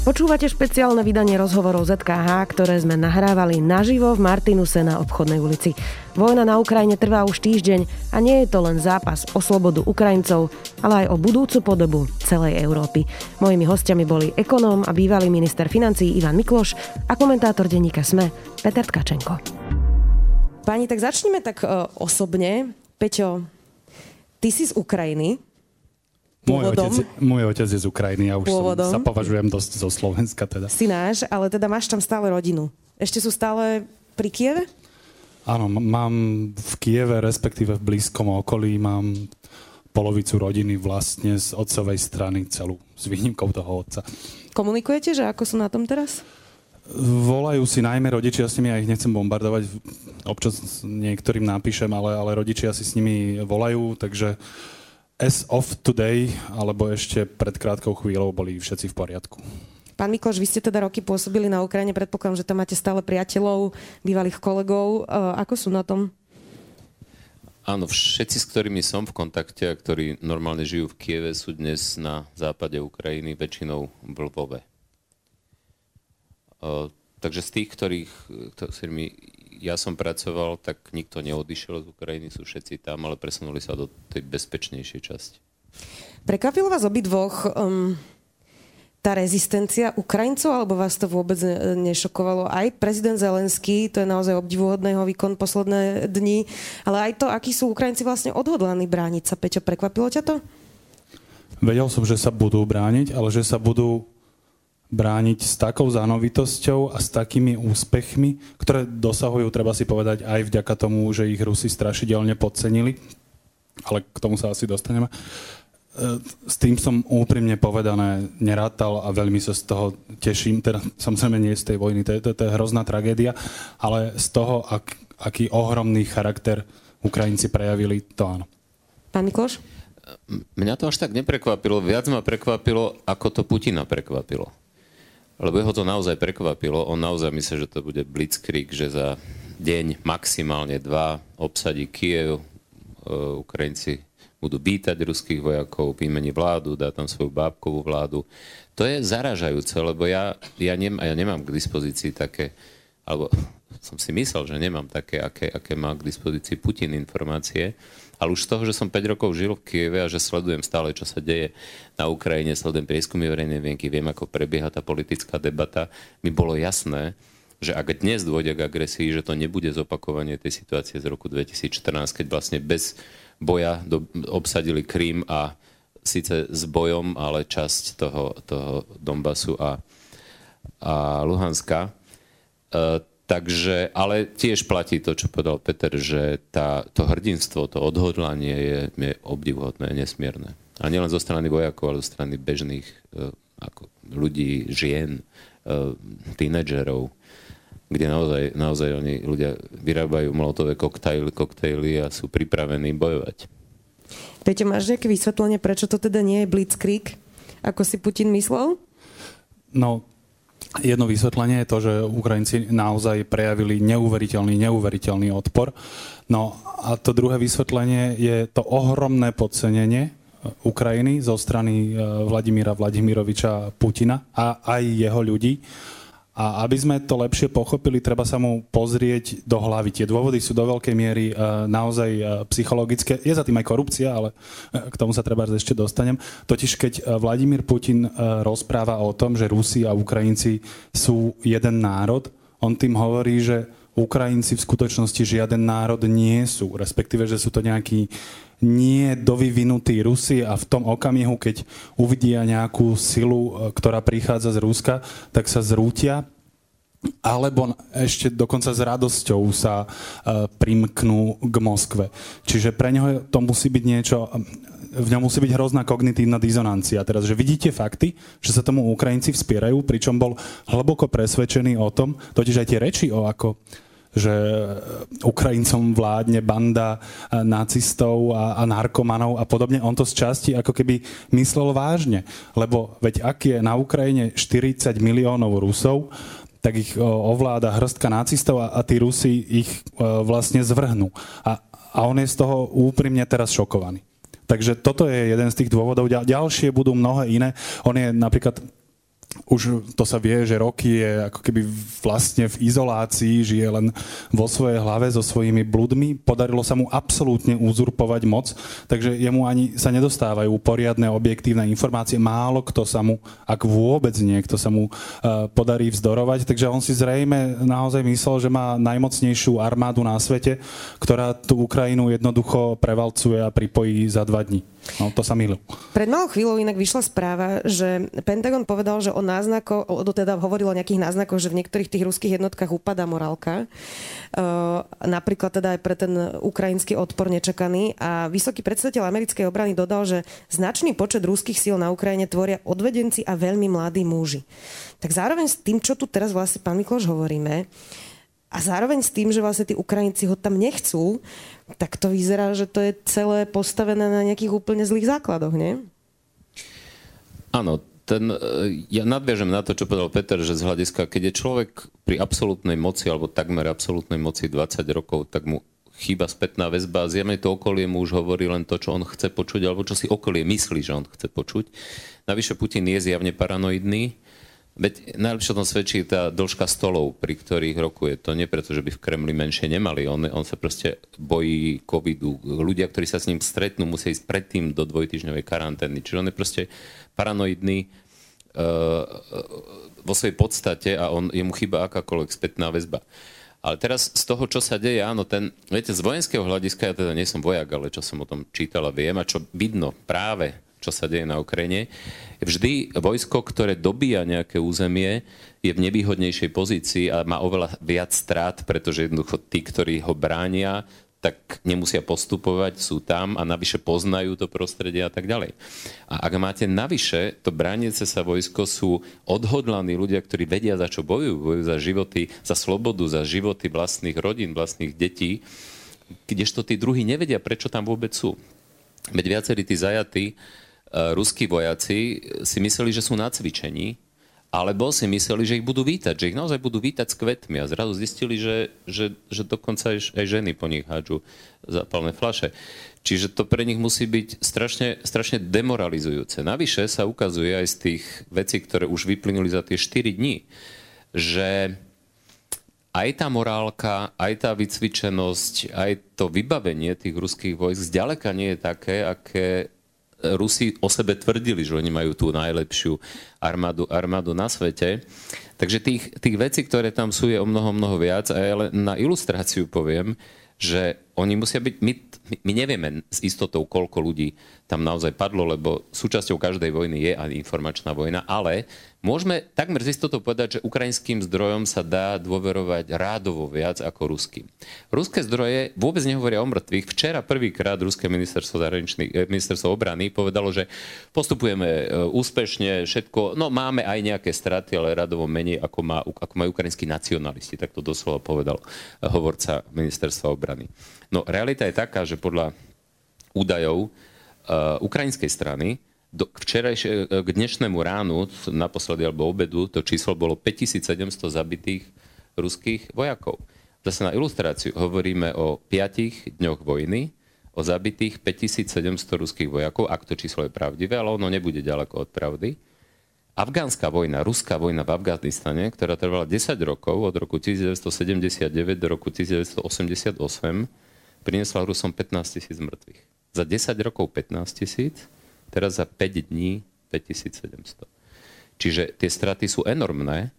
Počúvate špeciálne vydanie rozhovorov ZKH, ktoré sme nahrávali naživo v Martinuse na obchodnej ulici. Vojna na Ukrajine trvá už týždeň a nie je to len zápas o slobodu Ukrajincov, ale aj o budúcu podobu celej Európy. Mojimi hostiami boli ekonóm a bývalý minister financí Ivan Mikloš a komentátor denníka SME Peter Tkačenko. Pani, tak začneme tak uh, osobne. Peťo, ty si z Ukrajiny, môj otec, môj otec je z Ukrajiny, ja už som, sa považujem dosť zo Slovenska teda. Si náš, ale teda máš tam stále rodinu. Ešte sú stále pri Kieve? Áno, mám v Kieve, respektíve v blízkom okolí, mám polovicu rodiny vlastne z otcovej strany celú, s výnimkou toho otca. Komunikujete, že ako sú na tom teraz? Volajú si najmä rodičia s nimi, ja ich nechcem bombardovať, občas niektorým napíšem, ale, ale rodičia si s nimi volajú, takže as of today, alebo ešte pred krátkou chvíľou boli všetci v poriadku. Pán Mikloš, vy ste teda roky pôsobili na Ukrajine, predpokladám, že tam máte stále priateľov, bývalých kolegov. E, ako sú na tom? Áno, všetci, s ktorými som v kontakte a ktorí normálne žijú v Kieve, sú dnes na západe Ukrajiny, väčšinou v Lvove. E, takže z tých, ktorých, ktorými ja som pracoval, tak nikto neodišiel z Ukrajiny, sú všetci tam, ale presunuli sa do tej bezpečnejšej časti. Prekvapilo vás obidvoch um, tá rezistencia Ukrajincov, alebo vás to vôbec nešokovalo? Aj prezident Zelenský, to je naozaj obdivuhodného výkon posledné dni, ale aj to, akí sú Ukrajinci vlastne odhodlaní brániť sa. Peťo, prekvapilo ťa to? Vedel som, že sa budú brániť, ale že sa budú brániť s takou zánovitosťou a s takými úspechmi, ktoré dosahujú, treba si povedať, aj vďaka tomu, že ich Rusi strašidelne podcenili. Ale k tomu sa asi dostaneme. E, s tým som úprimne povedané nerátal a veľmi sa z toho teším. Teda samozrejme nie z tej vojny, to je, to, to je hrozná tragédia, ale z toho, ak, aký ohromný charakter Ukrajinci prejavili, to áno. Pán Mikloš? Mňa to až tak neprekvapilo. Viac ma prekvapilo, ako to Putina prekvapilo. Lebo jeho to naozaj prekvapilo. On naozaj myslel, že to bude blitzkrieg, že za deň maximálne dva obsadí Kiev. E, Ukrajinci budú bítať ruských vojakov, vymení vládu, dá tam svoju bábkovú vládu. To je zaražajúce, lebo ja, ja, nem, ja nemám k dispozícii také, alebo som si myslel, že nemám také, aké, aké má k dispozícii Putin informácie, ale už z toho, že som 5 rokov žil v Kieve a že sledujem stále, čo sa deje na Ukrajine, sledujem prieskumy verejnej vienky, viem, ako prebieha tá politická debata, mi bolo jasné, že ak dnes dôjde k agresii, že to nebude zopakovanie tej situácie z roku 2014, keď vlastne bez boja do, obsadili Krím a síce s bojom, ale časť toho, toho Donbasu a, a Luhanska. E, Takže, ale tiež platí to, čo povedal Peter, že tá, to hrdinstvo, to odhodlanie je, je obdivuhodné, nesmierne. A nielen zo strany vojakov, ale zo strany bežných uh, ako ľudí, žien, uh, tínedžerov, kde naozaj, naozaj oni ľudia vyrábajú molotové koktejly, koktejly a sú pripravení bojovať. Peťo, máš nejaké vysvetlenie, prečo to teda nie je blitzkrieg, ako si Putin myslel? No, Jedno vysvetlenie je to, že Ukrajinci naozaj prejavili neuveriteľný, neuveriteľný odpor. No a to druhé vysvetlenie je to ohromné podcenenie Ukrajiny zo strany eh, Vladimíra Vladimiroviča Putina a aj jeho ľudí a aby sme to lepšie pochopili, treba sa mu pozrieť do hlavy. Tie dôvody sú do veľkej miery uh, naozaj uh, psychologické. Je za tým aj korupcia, ale uh, k tomu sa treba ešte dostanem. Totiž keď Vladimír Putin rozpráva o tom, že Rusi a Ukrajinci sú jeden národ, on tým hovorí, že Ukrajinci v skutočnosti žiaden národ nie sú, respektíve, že sú to nejakí nie dovyvinutí Rusi a v tom okamihu, keď uvidia nejakú silu, e, ktorá prichádza z Ruska, tak sa zrútia alebo ešte dokonca s radosťou sa uh, primknú k Moskve. Čiže pre neho to musí byť niečo, v ňom musí byť hrozná kognitívna dizonancia. Teraz, že vidíte fakty, že sa tomu Ukrajinci vspierajú, pričom bol hlboko presvedčený o tom, totiž aj tie reči o ako že Ukrajincom vládne banda nacistov a, a narkomanov a podobne. On to z časti ako keby myslel vážne. Lebo veď ak je na Ukrajine 40 miliónov Rusov, tak ich ovláda hrstka nacistov a, a tí Rusi ich vlastne zvrhnú. A, a on je z toho úprimne teraz šokovaný. Takže toto je jeden z tých dôvodov. Ďalšie budú mnohé iné. On je napríklad už to sa vie, že roky je ako keby vlastne v izolácii, žije len vo svojej hlave so svojimi bludmi. Podarilo sa mu absolútne uzurpovať moc, takže jemu ani sa nedostávajú poriadne objektívne informácie. Málo kto sa mu, ak vôbec niekto sa mu uh, podarí vzdorovať, takže on si zrejme naozaj myslel, že má najmocnejšiu armádu na svete, ktorá tú Ukrajinu jednoducho prevalcuje a pripojí za dva dní. No, to sa milil. Pred malou chvíľou inak vyšla správa, že Pentagon povedal, že o náznako, o, teda hovoril o nejakých náznakoch, že v niektorých tých ruských jednotkách upadá morálka. Uh, napríklad teda aj pre ten ukrajinský odpor nečakaný. A vysoký predstaviteľ americkej obrany dodal, že značný počet ruských síl na Ukrajine tvoria odvedenci a veľmi mladí muži. Tak zároveň s tým, čo tu teraz vlastne pán Mikloš hovoríme, a zároveň s tým, že vlastne tí Ukrajinci ho tam nechcú, tak to vyzerá, že to je celé postavené na nejakých úplne zlých základoch, nie? Áno, ten, e, ja nadviažem na to, čo povedal Peter, že z hľadiska, keď je človek pri absolútnej moci, alebo takmer absolútnej moci 20 rokov, tak mu chýba spätná väzba. Zjavne to okolie mu už hovorí len to, čo on chce počuť, alebo čo si okolie myslí, že on chce počuť. Navyše Putin je zjavne paranoidný Veď najlepšie o tom svedčí tá dĺžka stolov, pri ktorých rokuje. To nie preto, že by v Kremli menšie nemali. On, on sa proste bojí covidu. Ľudia, ktorí sa s ním stretnú, musia ísť predtým do dvojtyžňovej karantény. Čiže on je proste paranoidný uh, vo svojej podstate a on, jemu chýba akákoľvek spätná väzba. Ale teraz z toho, čo sa deje, áno, ten, viete, z vojenského hľadiska, ja teda nie som vojak, ale čo som o tom čítal a viem a čo vidno práve čo sa deje na Ukrajine. Vždy vojsko, ktoré dobíja nejaké územie, je v nevýhodnejšej pozícii a má oveľa viac strát, pretože jednoducho tí, ktorí ho bránia, tak nemusia postupovať, sú tam a navyše poznajú to prostredie a tak ďalej. A ak máte navyše, to brániece sa vojsko sú odhodlaní ľudia, ktorí vedia, za čo bojujú. Bojujú za životy, za slobodu, za životy vlastných rodín, vlastných detí, kdežto tí druhí nevedia, prečo tam vôbec sú. Veď viacerí tí zajatí ruskí vojaci si mysleli, že sú na cvičení, alebo si mysleli, že ich budú vítať, že ich naozaj budú vítať s kvetmi a zrazu zistili, že, že, že dokonca aj, aj ženy po nich hádžu zápalné flaše. Čiže to pre nich musí byť strašne, strašne demoralizujúce. Navyše sa ukazuje aj z tých vecí, ktoré už vyplynuli za tie 4 dní, že aj tá morálka, aj tá vycvičenosť, aj to vybavenie tých ruských vojsk zďaleka nie je také, aké Rusi o sebe tvrdili, že oni majú tú najlepšiu armádu, armádu na svete. Takže tých, tých vecí, ktoré tam sú, je o mnoho, mnoho viac. A ja len na ilustráciu poviem, že oni musia byť, my, my nevieme s istotou, koľko ľudí tam naozaj padlo, lebo súčasťou každej vojny je aj informačná vojna, ale Môžeme takmer z istotou povedať, že ukrajinským zdrojom sa dá dôverovať rádovo viac ako ruským. Ruské zdroje vôbec nehovoria o mŕtvych. Včera prvýkrát Ruské ministerstvo, eh, ministerstvo obrany povedalo, že postupujeme eh, úspešne, všetko, no máme aj nejaké straty, ale radovo menej ako, má, ako majú ukrajinskí nacionalisti. Tak to doslova povedal eh, hovorca ministerstva obrany. No realita je taká, že podľa údajov uh, ukrajinskej strany do, včerajšie, k dnešnému ránu, naposledy alebo obedu, to číslo bolo 5700 zabitých ruských vojakov. Zase na ilustráciu hovoríme o 5 dňoch vojny, o zabitých 5700 ruských vojakov, ak to číslo je pravdivé, ale ono nebude ďaleko od pravdy. Afgánska vojna, ruská vojna v Afganistane, ktorá trvala 10 rokov, od roku 1979 do roku 1988, priniesla Rusom 15 tisíc mŕtvych. Za 10 rokov 15 tisíc, teraz za 5 dní 5700. Čiže tie straty sú enormné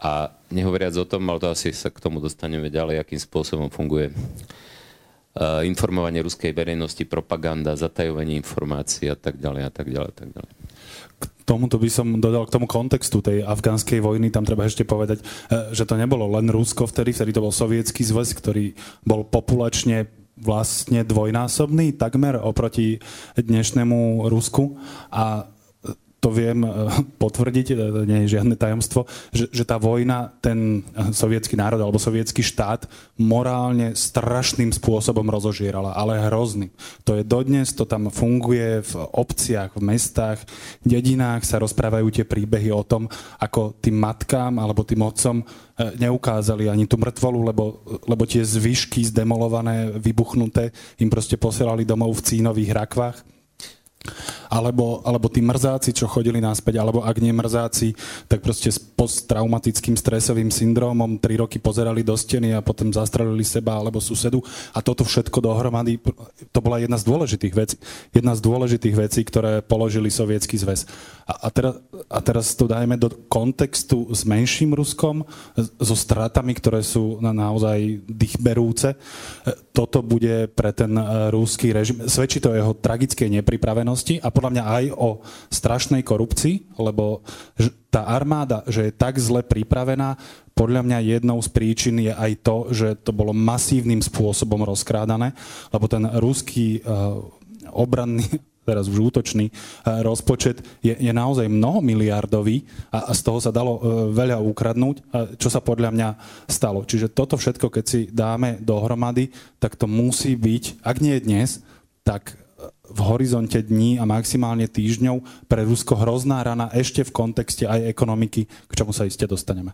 a nehovoriac o tom, ale to asi sa k tomu dostaneme ďalej, akým spôsobom funguje uh, informovanie ruskej verejnosti, propaganda, zatajovanie informácií a tak ďalej a tak ďalej a tak ďalej. K tomuto by som dodal k tomu kontextu tej afgánskej vojny, tam treba ešte povedať, e, že to nebolo len Rusko vtedy, vtedy to bol sovietský zväz, ktorý bol populačne vlastne dvojnásobný takmer oproti dnešnému Rusku. A to viem eh, potvrdiť, to nie je žiadne tajomstvo, že, že tá vojna, ten eh, sovietský národ alebo sovietský štát morálne strašným spôsobom rozožierala, ale hrozný. To je dodnes, to tam funguje v obciach, v mestách, dedinách sa rozprávajú tie príbehy o tom, ako tým matkám alebo tým otcom neukázali ani tú mŕtvolu, lebo, lebo tie zvyšky zdemolované, vybuchnuté im proste posielali domov v cínových rakvách alebo, alebo tí mrzáci, čo chodili naspäť, alebo ak nie mrzáci, tak proste s posttraumatickým stresovým syndrómom tri roky pozerali do steny a potom zastrelili seba alebo susedu. A toto všetko dohromady, to bola jedna z dôležitých vecí. Jedna z dôležitých vecí, ktoré položili sovietský zväz. A, a, teraz, a teraz to dajme do kontextu s menším Ruskom, so stratami, ktoré sú na, naozaj dychberúce. Toto bude pre ten e, rúský režim, svedčí to jeho tragickej nepripravenosti a podľa mňa aj o strašnej korupcii, lebo tá armáda, že je tak zle pripravená, podľa mňa jednou z príčin je aj to, že to bolo masívnym spôsobom rozkrádané, lebo ten ruský uh, obranný teraz už útočný uh, rozpočet je, je naozaj mnohomiliardový a, a z toho sa dalo uh, veľa ukradnúť, uh, čo sa podľa mňa stalo. Čiže toto všetko, keď si dáme dohromady, tak to musí byť, ak nie dnes, tak v horizonte dní a maximálne týždňov pre Rusko hrozná rana ešte v kontexte aj ekonomiky, k čomu sa iste dostaneme.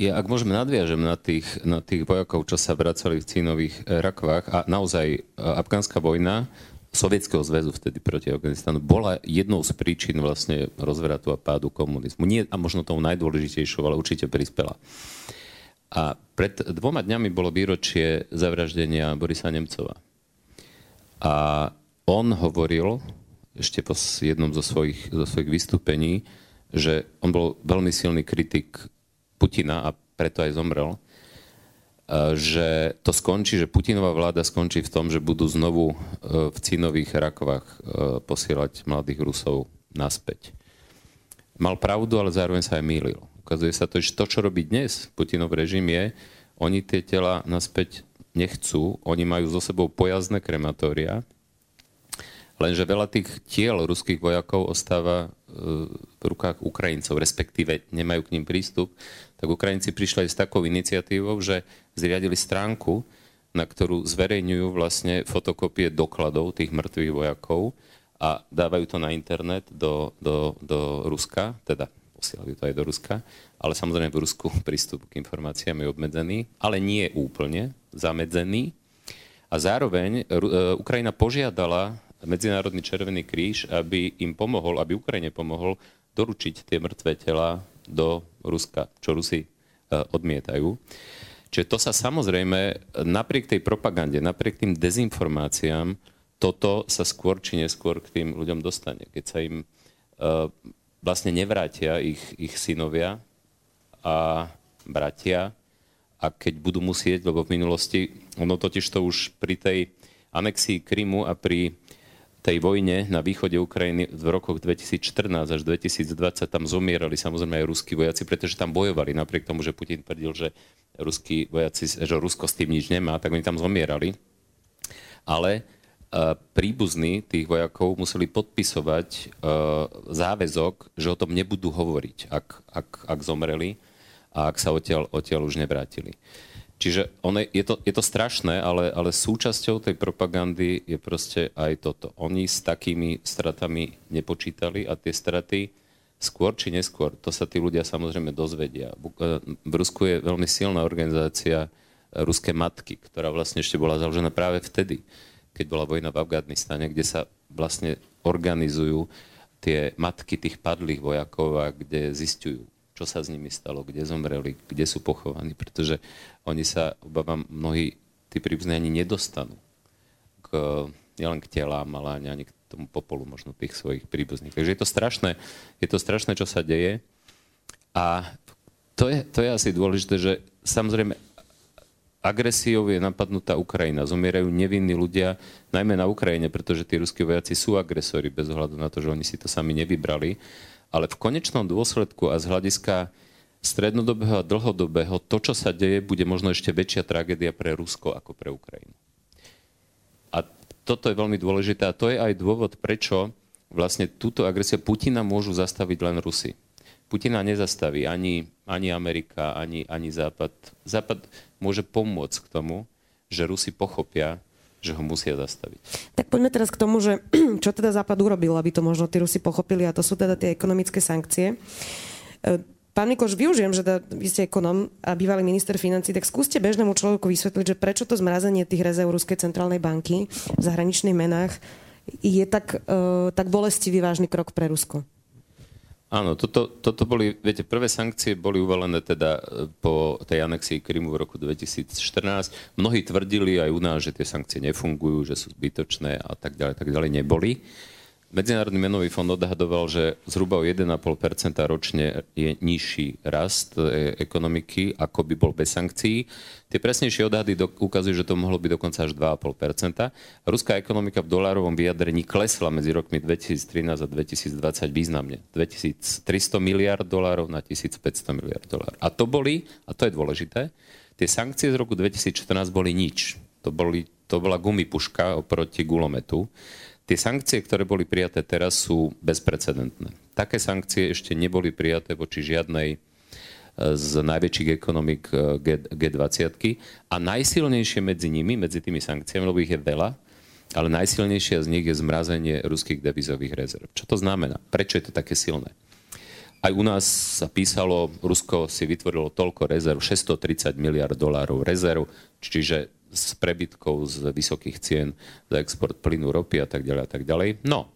Ja, ak môžeme nadviažem na tých, na tých vojakov, čo sa vracali v cínových eh, rakvách a naozaj eh, afgánska vojna Sovietskeho zväzu vtedy proti Afganistanu bola jednou z príčin vlastne rozvratu a pádu komunizmu. Nie a možno tou najdôležitejšou, ale určite prispela. A pred dvoma dňami bolo výročie zavraždenia Borisa Nemcova. A on hovoril ešte po jednom zo svojich, zo svojich vystúpení, že on bol veľmi silný kritik Putina a preto aj zomrel, že to skončí, že Putinová vláda skončí v tom, že budú znovu e, v cínových rakovách e, posielať mladých Rusov naspäť. Mal pravdu, ale zároveň sa aj mýlil. Ukazuje sa to, že to, čo robí dnes Putinov režim je, oni tie tela naspäť nechcú, oni majú so sebou pojazdné krematória, Lenže veľa tých tiel ruských vojakov ostáva e, v rukách Ukrajincov, respektíve nemajú k ním prístup, tak Ukrajinci prišli aj s takou iniciatívou, že zriadili stránku, na ktorú zverejňujú vlastne fotokopie dokladov tých mŕtvych vojakov a dávajú to na internet do, do, do Ruska, teda posielajú to aj do Ruska, ale samozrejme v Rusku prístup k informáciám je obmedzený, ale nie úplne zamedzený. A zároveň e, Ukrajina požiadala Medzinárodný červený kríž, aby im pomohol, aby Ukrajine pomohol doručiť tie mŕtve tela do Ruska, čo Rusi e, odmietajú. Čiže to sa samozrejme, napriek tej propagande, napriek tým dezinformáciám, toto sa skôr či neskôr k tým ľuďom dostane. Keď sa im uh, vlastne nevrátia ich, ich synovia a bratia a keď budú musieť, lebo v minulosti, ono totiž to už pri tej anexii Krymu a pri tej vojne na východe Ukrajiny v rokoch 2014 až 2020 tam zomierali samozrejme aj ruskí vojaci, pretože tam bojovali, napriek tomu, že Putin tvrdil, že ruskí vojaci, že Rusko s tým nič nemá, tak oni tam zomierali. Ale uh, príbuzní tých vojakov museli podpisovať uh, záväzok, že o tom nebudú hovoriť, ak, ak, ak zomreli a ak sa odtiaľ, odtiaľ už nevrátili. Čiže one, je, to, je to strašné, ale, ale súčasťou tej propagandy je proste aj toto. Oni s takými stratami nepočítali a tie straty skôr či neskôr, to sa tí ľudia samozrejme dozvedia. V Rusku je veľmi silná organizácia Ruské matky, ktorá vlastne ešte bola založená práve vtedy, keď bola vojna v Afganistane, kde sa vlastne organizujú tie matky tých padlých vojakov a kde zistujú čo sa s nimi stalo, kde zomreli, kde sú pochovaní, pretože oni sa, obávam, mnohí tí príbuzní ani nedostanú k, nielen k telám, ale ani k tomu popolu možno tých svojich príbuzných. Takže je to strašné, je to strašné, čo sa deje. A to je, to je asi dôležité, že samozrejme agresiou je napadnutá Ukrajina. Zomierajú nevinní ľudia, najmä na Ukrajine, pretože tí ruskí vojaci sú agresori, bez ohľadu na to, že oni si to sami nevybrali ale v konečnom dôsledku a z hľadiska strednodobého a dlhodobého to, čo sa deje, bude možno ešte väčšia tragédia pre Rusko ako pre Ukrajinu. A toto je veľmi dôležité a to je aj dôvod, prečo vlastne túto agresiu Putina môžu zastaviť len Rusi. Putina nezastaví ani, ani Amerika, ani, ani Západ. Západ môže pomôcť k tomu, že Rusi pochopia, že ho musia zastaviť. Tak poďme teraz k tomu, že čo teda Západ urobil, aby to možno tí Rusi pochopili a to sú teda tie ekonomické sankcie. E, pán Mikoš, využijem, že teda vy ste ekonom a bývalý minister financí, tak skúste bežnému človeku vysvetliť, že prečo to zmrazenie tých rezerv Ruskej centrálnej banky v zahraničných menách je tak, uh, tak bolestivý vážny krok pre Rusko? Áno, toto, toto boli, viete, prvé sankcie boli uvalené teda e, po tej anexii Krymu v roku 2014. Mnohí tvrdili aj u nás, že tie sankcie nefungujú, že sú zbytočné a tak ďalej, tak ďalej. Neboli. Medzinárodný menový fond odhadoval, že zhruba o 1,5 ročne je nižší rast e, ekonomiky, ako by bol bez sankcií. Tie presnejšie odhady do, ukazujú, že to mohlo byť dokonca až 2,5 Ruská ekonomika v dolárovom vyjadrení klesla medzi rokmi 2013 a 2020 významne. 2300 miliard dolárov na 1500 miliard dolárov. A to boli, a to je dôležité, tie sankcie z roku 2014 boli nič. To, boli, to bola gumipuška oproti gulometu. Tie sankcie, ktoré boli prijaté teraz, sú bezprecedentné. Také sankcie ešte neboli prijaté voči žiadnej e, z najväčších ekonomik e, G20 a najsilnejšie medzi nimi, medzi tými sankciami, lebo ich je veľa, ale najsilnejšia z nich je zmrazenie ruských devizových rezerv. Čo to znamená? Prečo je to také silné? Aj u nás sa písalo, Rusko si vytvorilo toľko rezerv, 630 miliard dolárov rezerv, čiže s prebytkou z vysokých cien za export plynu, ropy a tak ďalej a tak ďalej. No,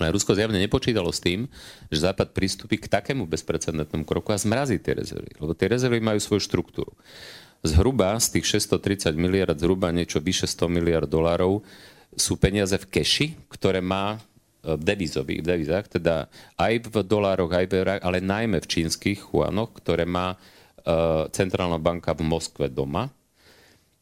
ale Rusko zjavne nepočítalo s tým, že Západ pristúpi k takému bezprecedentnému kroku a zmrazí tie rezervy. Lebo tie rezervy majú svoju štruktúru. Zhruba z tých 630 miliard, zhruba niečo vyše 100 miliard dolárov sú peniaze v keši, ktoré má e, v devizových, v devizách, teda aj v dolároch, aj v eurách, ale najmä v čínskych chuanoch, ktoré má uh, centrálna banka v Moskve doma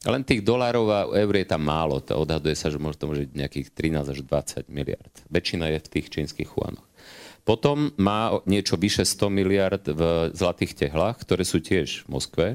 len tých dolárov a eur je tam málo. To odhaduje sa, že môže to môže nejakých 13 až 20 miliard. Väčšina je v tých čínskych chuanoch. Potom má niečo vyše 100 miliard v zlatých tehlách, ktoré sú tiež v Moskve.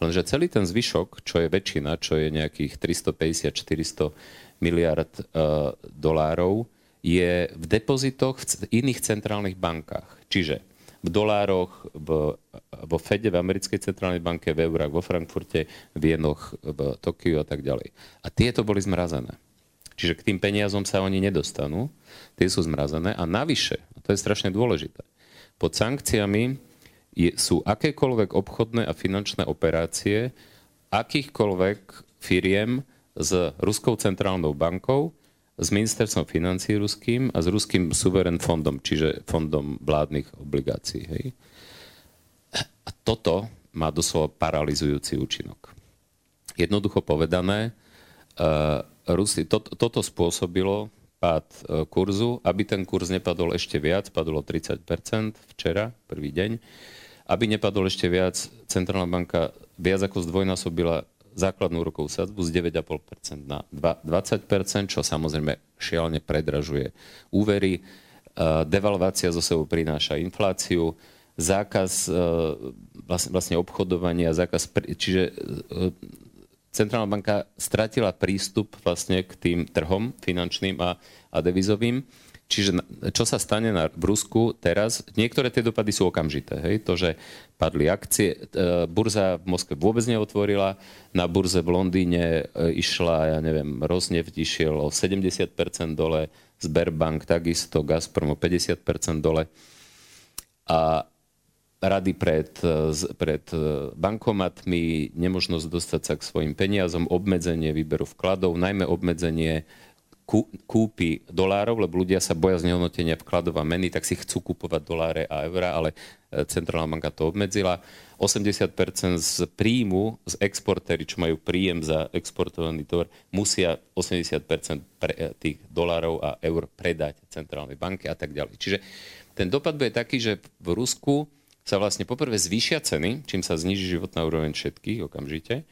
Lenže celý ten zvyšok, čo je väčšina, čo je nejakých 350-400 miliard uh, dolárov, je v depozitoch v iných centrálnych bankách. Čiže v dolároch, v, vo Fede, v americkej centrálnej banke, v eurách, vo Frankfurte, v Vienoch, v Tokiu a tak ďalej. A tieto boli zmrazené. Čiže k tým peniazom sa oni nedostanú, tie sú zmrazené a navyše, a to je strašne dôležité, pod sankciami je, sú akékoľvek obchodné a finančné operácie akýchkoľvek firiem s Ruskou centrálnou bankou, s ministerstvom financí ruským a s ruským suverén fondom, čiže fondom vládnych obligácií. Hej. A toto má doslova paralizujúci účinok. Jednoducho povedané, uh, Rusi, to, toto spôsobilo pád uh, kurzu, aby ten kurz nepadol ešte viac, padlo 30% včera, prvý deň, aby nepadol ešte viac, Centrálna banka viac ako zdvojnásobila základnú úrokovú sadzbu z 9,5% na 20%, čo samozrejme šialne predražuje úvery. E, devalvácia zo sebou prináša infláciu, zákaz e, vlastne, vlastne obchodovania, zákaz, čiže e, Centrálna banka stratila prístup vlastne k tým trhom finančným a, a devizovým Čiže čo sa stane na, v Rusku teraz, niektoré tie dopady sú okamžité. Hej? To, že padli akcie, e, burza v Moskve vôbec neotvorila, na burze v Londýne e, išla, ja neviem, Rosneft išiel o 70% dole, Sberbank takisto, Gazprom o 50% dole. A rady pred, e, pred bankomatmi, nemožnosť dostať sa k svojim peniazom, obmedzenie výberu vkladov, najmä obmedzenie kúpy dolárov, lebo ľudia sa boja znehodnotenia vkladov a meny, tak si chcú kúpovať doláre a eurá, ale e, centrálna banka to obmedzila. 80% z príjmu z exportéry, čo majú príjem za exportovaný tovar, musia 80% pre, e, tých dolárov a eur predať centrálnej banke a tak ďalej. Čiže ten dopad bude taký, že v Rusku sa vlastne poprvé zvýšia ceny, čím sa zniží životná úroveň všetkých okamžite.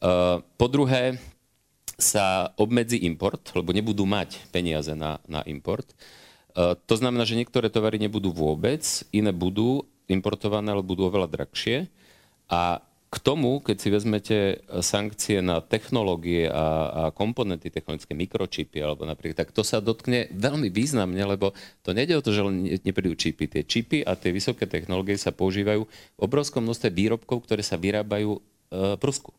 Uh, po druhé, sa obmedzí import, lebo nebudú mať peniaze na, na import. E, to znamená, že niektoré tovary nebudú vôbec, iné budú importované, ale budú oveľa drahšie. A k tomu, keď si vezmete sankcie na technológie a, a komponenty technologické, mikročipy alebo napríklad, tak to sa dotkne veľmi významne, lebo to nejde o to, že len neprídu čipy. Tie čipy a tie vysoké technológie sa používajú v obrovskom množstve výrobkov, ktoré sa vyrábajú e, v Rusku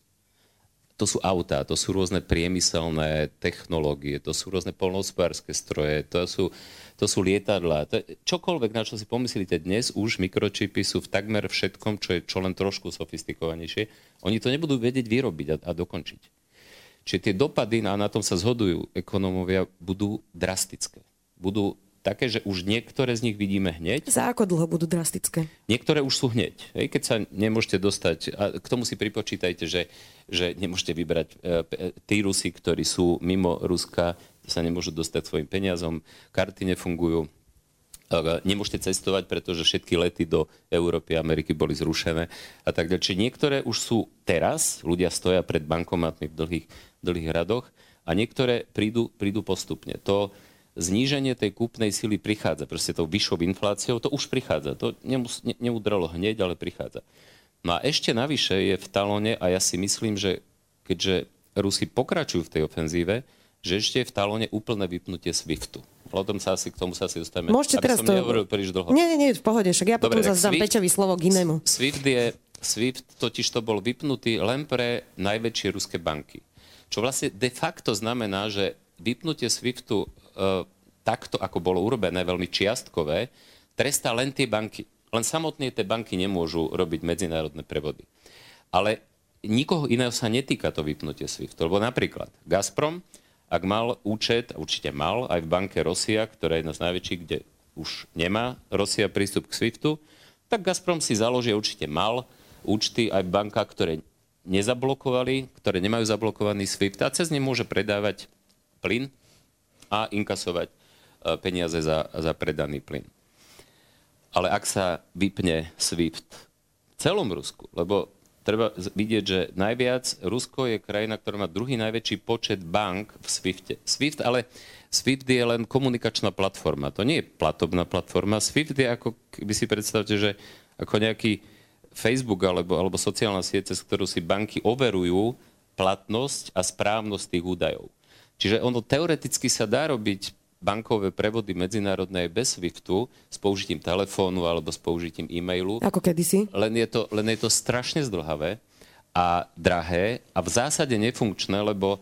to sú autá, to sú rôzne priemyselné technológie, to sú rôzne polnohospodárske stroje, to sú, to sú lietadlá. To je, čokoľvek, na čo si pomyslíte dnes, už mikročipy sú v takmer všetkom, čo je čo len trošku sofistikovanejšie. Oni to nebudú vedieť vyrobiť a, a dokončiť. Čiže tie dopady, a na tom sa zhodujú ekonómovia, budú drastické. Budú také, že už niektoré z nich vidíme hneď. Za ako dlho budú drastické? Niektoré už sú hneď. Hej, keď sa nemôžete dostať, a k tomu si pripočítajte, že, že nemôžete vybrať e, e, tí Rusi, ktorí sú mimo Ruska, sa nemôžu dostať svojim peniazom, karty nefungujú, e, nemôžete cestovať, pretože všetky lety do Európy a Ameriky boli zrušené a tak ďalej. Čiže niektoré už sú teraz, ľudia stoja pred bankomatmi v dlhých, dlhých radoch a niektoré prídu, prídu postupne. To, zníženie tej kúpnej sily prichádza. Proste tou vyššou infláciou to už prichádza. To nemus, ne, neudralo hneď, ale prichádza. No a ešte navyše je v talóne, a ja si myslím, že keďže Rusi pokračujú v tej ofenzíve, že ešte je v talóne úplné vypnutie SWIFTu. O tom sa asi, k tomu sa asi dostaneme. Môžete aby teraz som to... nehovoril príliš dlho. Nie, nie, nie, v pohode, však ja Dobre, potom zase dám Peťovi slovo k inému. SWIFT, je, SWIFT totiž to bol vypnutý len pre najväčšie ruské banky. Čo vlastne de facto znamená, že vypnutie SWIFTu takto, ako bolo urobené, veľmi čiastkové, trestá len tie banky. Len samotné tie banky nemôžu robiť medzinárodné prevody. Ale nikoho iného sa netýka to vypnutie SWIFT. Lebo napríklad Gazprom, ak mal účet, určite mal, aj v banke Rosia, ktorá je jedna z najväčších, kde už nemá Rosia prístup k SWIFTu, tak Gazprom si založí, určite mal účty aj v bankách, ktoré nezablokovali, ktoré nemajú zablokovaný SWIFT a cez ne môže predávať plyn a inkasovať E, peniaze za, za predaný plyn. Ale ak sa vypne SWIFT v celom Rusku, lebo treba vidieť, že najviac Rusko je krajina, ktorá má druhý najväčší počet bank v Swifte. SWIFT, ale SWIFT je len komunikačná platforma. To nie je platobná platforma. SWIFT je ako, by si predstavte, že ako nejaký Facebook alebo, alebo sociálna sieť, cez ktorú si banky overujú platnosť a správnosť tých údajov. Čiže ono teoreticky sa dá robiť bankové prevody medzinárodné bez SWIFTu s použitím telefónu alebo s použitím e-mailu. Ako kedysi. Len je to, len je to strašne zdlhavé a drahé a v zásade nefunkčné, lebo e,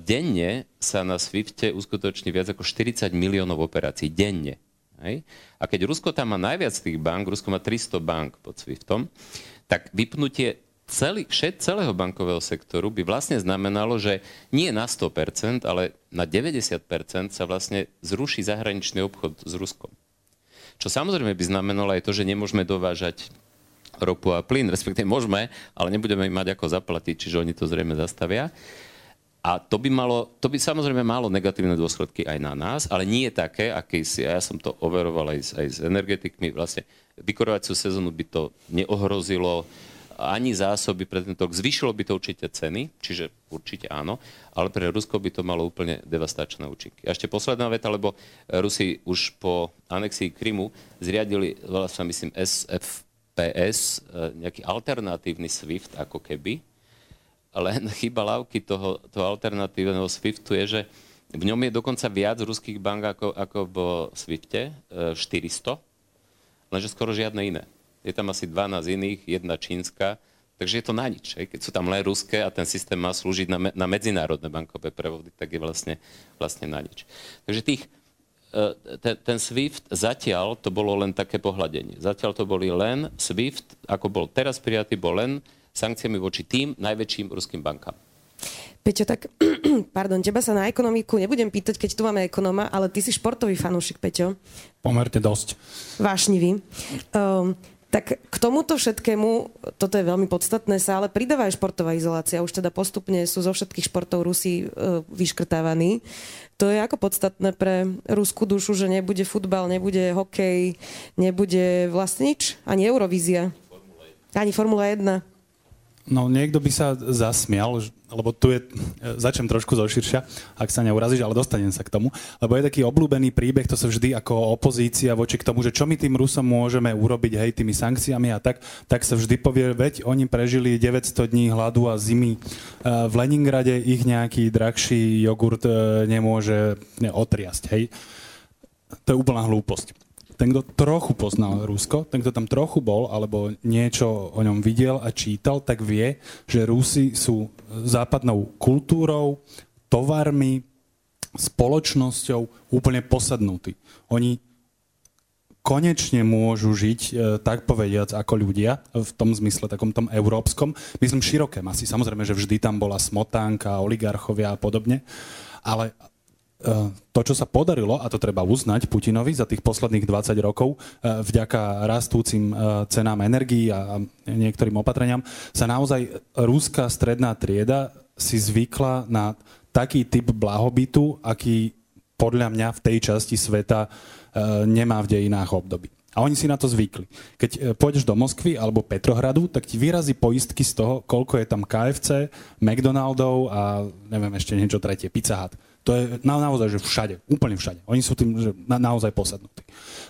denne sa na Swifte uskutoční viac ako 40 miliónov operácií. Denne. Hej? A keď Rusko tam má najviac tých bank, Rusko má 300 bank pod Swiftom, tak vypnutie celý, všet, celého bankového sektoru by vlastne znamenalo, že nie na 100%, ale na 90% sa vlastne zruší zahraničný obchod s Ruskom. Čo samozrejme by znamenalo aj to, že nemôžeme dovážať ropu a plyn, respektíve môžeme, ale nebudeme mať ako zaplatiť, čiže oni to zrejme zastavia. A to by, malo, to by samozrejme malo negatívne dôsledky aj na nás, ale nie také, aké si, a ja som to overoval aj s, aj s energetikmi, vlastne vykorovaciu sezónu by to neohrozilo, ani zásoby pre tento rok. Zvyšilo by to určite ceny, čiže určite áno, ale pre Rusko by to malo úplne devastačné účinky. A ešte posledná veta, lebo Rusi už po anexii Krymu zriadili, volá sa myslím SFPS, e, nejaký alternatívny SWIFT ako keby, len chyba lávky toho, toho alternatívneho SWIFTu je, že v ňom je dokonca viac ruských bank ako, ako v Swifte, 400, e, lenže skoro žiadne iné je tam asi 12 iných, jedna čínska, takže je to na nič. Keď sú tam len ruské a ten systém má slúžiť na, me- na medzinárodné bankové prevody, tak je vlastne, vlastne na nič. Takže tých, e, ten, ten SWIFT zatiaľ to bolo len také pohľadenie. Zatiaľ to boli len SWIFT, ako bol teraz prijatý, bol len sankciami voči tým najväčším ruským bankám. Peťo, tak, pardon, teba sa na ekonomiku nebudem pýtať, keď tu máme ekonóma, ale ty si športový fanúšik, Peťo. Pomerne dosť. Vášnivý. Um, tak k tomuto všetkému, toto je veľmi podstatné, sa ale pridáva aj športová izolácia. Už teda postupne sú zo všetkých športov Rusi e, vyškrtávaní. To je ako podstatné pre ruskú dušu, že nebude futbal, nebude hokej, nebude vlastne nič, ani Eurovízia. Ani Formula 1. No niekto by sa zasmial, lebo tu je, začnem trošku zoširšia, ak sa neurazíš, ale dostanem sa k tomu, lebo je taký obľúbený príbeh, to sa vždy ako opozícia voči k tomu, že čo my tým Rusom môžeme urobiť, hej, tými sankciami a tak, tak sa vždy povie, veď oni prežili 900 dní hladu a zimy. E, v Leningrade ich nejaký drahší jogurt e, nemôže otriasť, hej. To je úplná hlúposť ten, kto trochu poznal Rusko, ten, kto tam trochu bol, alebo niečo o ňom videl a čítal, tak vie, že Rusi sú západnou kultúrou, tovarmi, spoločnosťou úplne posadnutí. Oni konečne môžu žiť, e, tak povediac, ako ľudia, v tom zmysle takom tom európskom. Myslím široké masy. Samozrejme, že vždy tam bola smotánka, oligarchovia a podobne. Ale to, čo sa podarilo, a to treba uznať Putinovi za tých posledných 20 rokov, e, vďaka rastúcim cenám energií a niektorým opatreniam, sa naozaj rúská stredná trieda si zvykla na taký typ blahobytu, aký podľa mňa v tej časti sveta E, nemá v dejinách období. A oni si na to zvykli. Keď e, pôjdeš do Moskvy alebo Petrohradu, tak ti vyrazí poistky z toho, koľko je tam KFC, McDonaldov a neviem ešte niečo tretie, Pizza Hut. To je na, naozaj, že všade, úplne všade. Oni sú tým že na, naozaj posadnutí.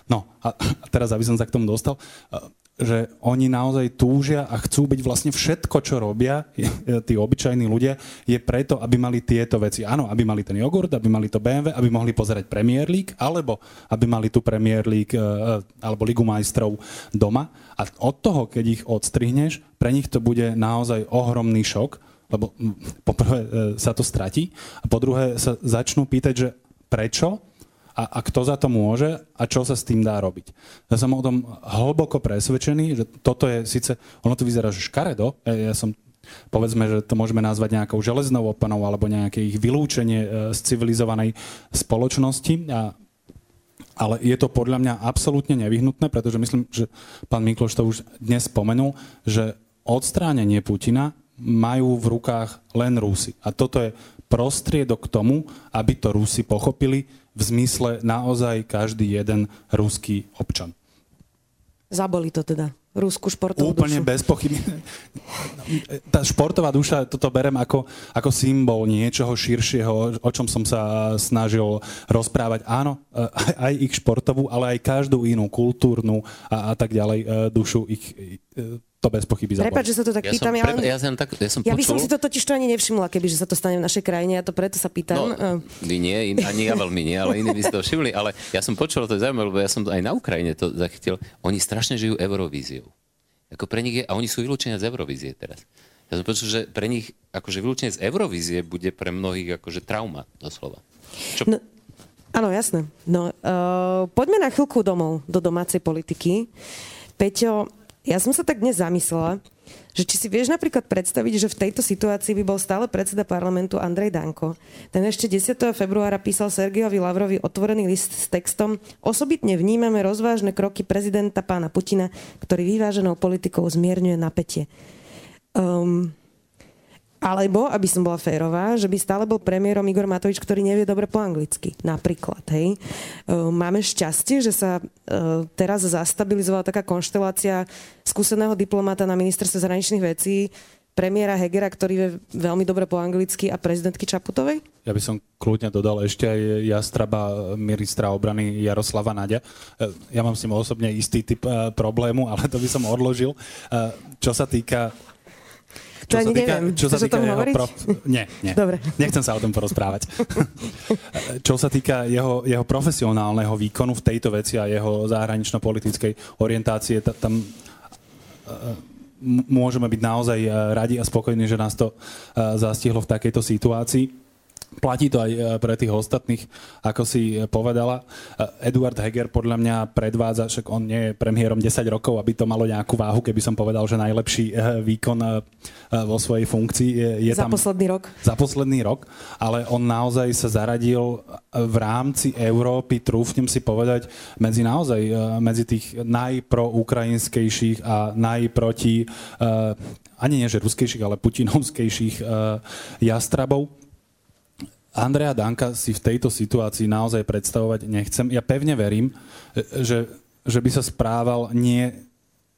No a, a teraz, aby som sa k tomu dostal, e, že oni naozaj túžia a chcú byť vlastne všetko, čo robia tí obyčajní ľudia, je preto, aby mali tieto veci. Áno, aby mali ten jogurt, aby mali to BMW, aby mohli pozerať Premier League, alebo aby mali tu Premier League e, alebo Ligu majstrov doma. A od toho, keď ich odstrihneš, pre nich to bude naozaj ohromný šok, lebo poprvé e, sa to stratí a po druhé sa začnú pýtať, že prečo a, a kto za to môže a čo sa s tým dá robiť. Ja som o tom hlboko presvedčený, že toto je síce, ono to vyzerá, že škaredo, ja, ja som povedzme, že to môžeme nazvať nejakou železnou opanou alebo nejaké ich vylúčenie e, z civilizovanej spoločnosti. A, ale je to podľa mňa absolútne nevyhnutné, pretože myslím, že pán Mikloš to už dnes spomenul, že odstránenie Putina majú v rukách len Rusy. A toto je prostriedok k tomu, aby to Rusi pochopili, v zmysle naozaj každý jeden ruský občan. Zaboli to teda. Rúsku športovú Úplne dušu. bez pochyby. Tá športová duša, toto berem ako, ako symbol niečoho širšieho, o čom som sa snažil rozprávať. Áno, aj, aj ich športovú, ale aj každú inú kultúrnu a, a tak ďalej e, dušu ich e, to bez pochyby zabol. Prepač, že sa to tak ja pýtam. Som, ale... ja, som tak, ja, som ja by som si to totiž to ani nevšimla, keby že sa to stane v našej krajine, ja to preto sa pýtam. No, vy nie, in, ani ja veľmi nie, ale iní by si to všimli. Ale ja som počul, to je zaujímavé, lebo ja som aj na Ukrajine to zachytil. Oni strašne žijú Eurovíziou. Ako pre nich je, a oni sú vylúčení z Eurovízie teraz. Ja som počul, že pre nich akože vylúčenie z Eurovízie bude pre mnohých akože trauma, doslova. Čo... No, áno, jasné. No, uh, poďme na chvíľku domov, do domácej politiky. Peťo, ja som sa tak dnes zamyslela, že či si vieš napríklad predstaviť, že v tejto situácii by bol stále predseda parlamentu Andrej Danko. Ten ešte 10. februára písal Sergiovi Lavrovi otvorený list s textom Osobitne vnímame rozvážne kroky prezidenta pána Putina, ktorý vyváženou politikou zmierňuje napätie. Um, alebo, aby som bola férová, že by stále bol premiérom Igor Matovič, ktorý nevie dobre po anglicky. Napríklad. Hej. Máme šťastie, že sa teraz zastabilizovala taká konštelácia skúseného diplomata na ministerstve zahraničných vecí, premiéra Hegera, ktorý vie veľmi dobre po anglicky a prezidentky Čaputovej? Ja by som kľudne dodal ešte aj Jastraba ministra obrany Jaroslava Nadia. Ja mám s ním osobne istý typ eh, problému, ale to by som odložil. Čo sa týka čo sa týka, neviem. Čo sa týka jeho prof... Nie, nie. Dobre. Nechcem sa o tom porozprávať. čo sa týka jeho, jeho profesionálneho výkonu v tejto veci a jeho zahranično-politickej orientácie, tam e, môžeme byť naozaj e, radi a spokojní, že nás to e, zastihlo v takejto situácii. Platí to aj e, pre tých ostatných, ako si povedala. E, Eduard Heger podľa mňa predvádza, však on nie je premiérom 10 rokov, aby to malo nejakú váhu, keby som povedal, že najlepší e, výkon vo svojej funkcii je, je za tam... posledný rok. Za posledný rok, ale on naozaj sa zaradil v rámci Európy, trúfnem si povedať, medzi naozaj, medzi tých najproukrajinskejších a najproti, ani nie že ruskejších, ale putinovskejších jastrabov Andrea Danka si v tejto situácii naozaj predstavovať nechcem. Ja pevne verím, že, že by sa správal nie,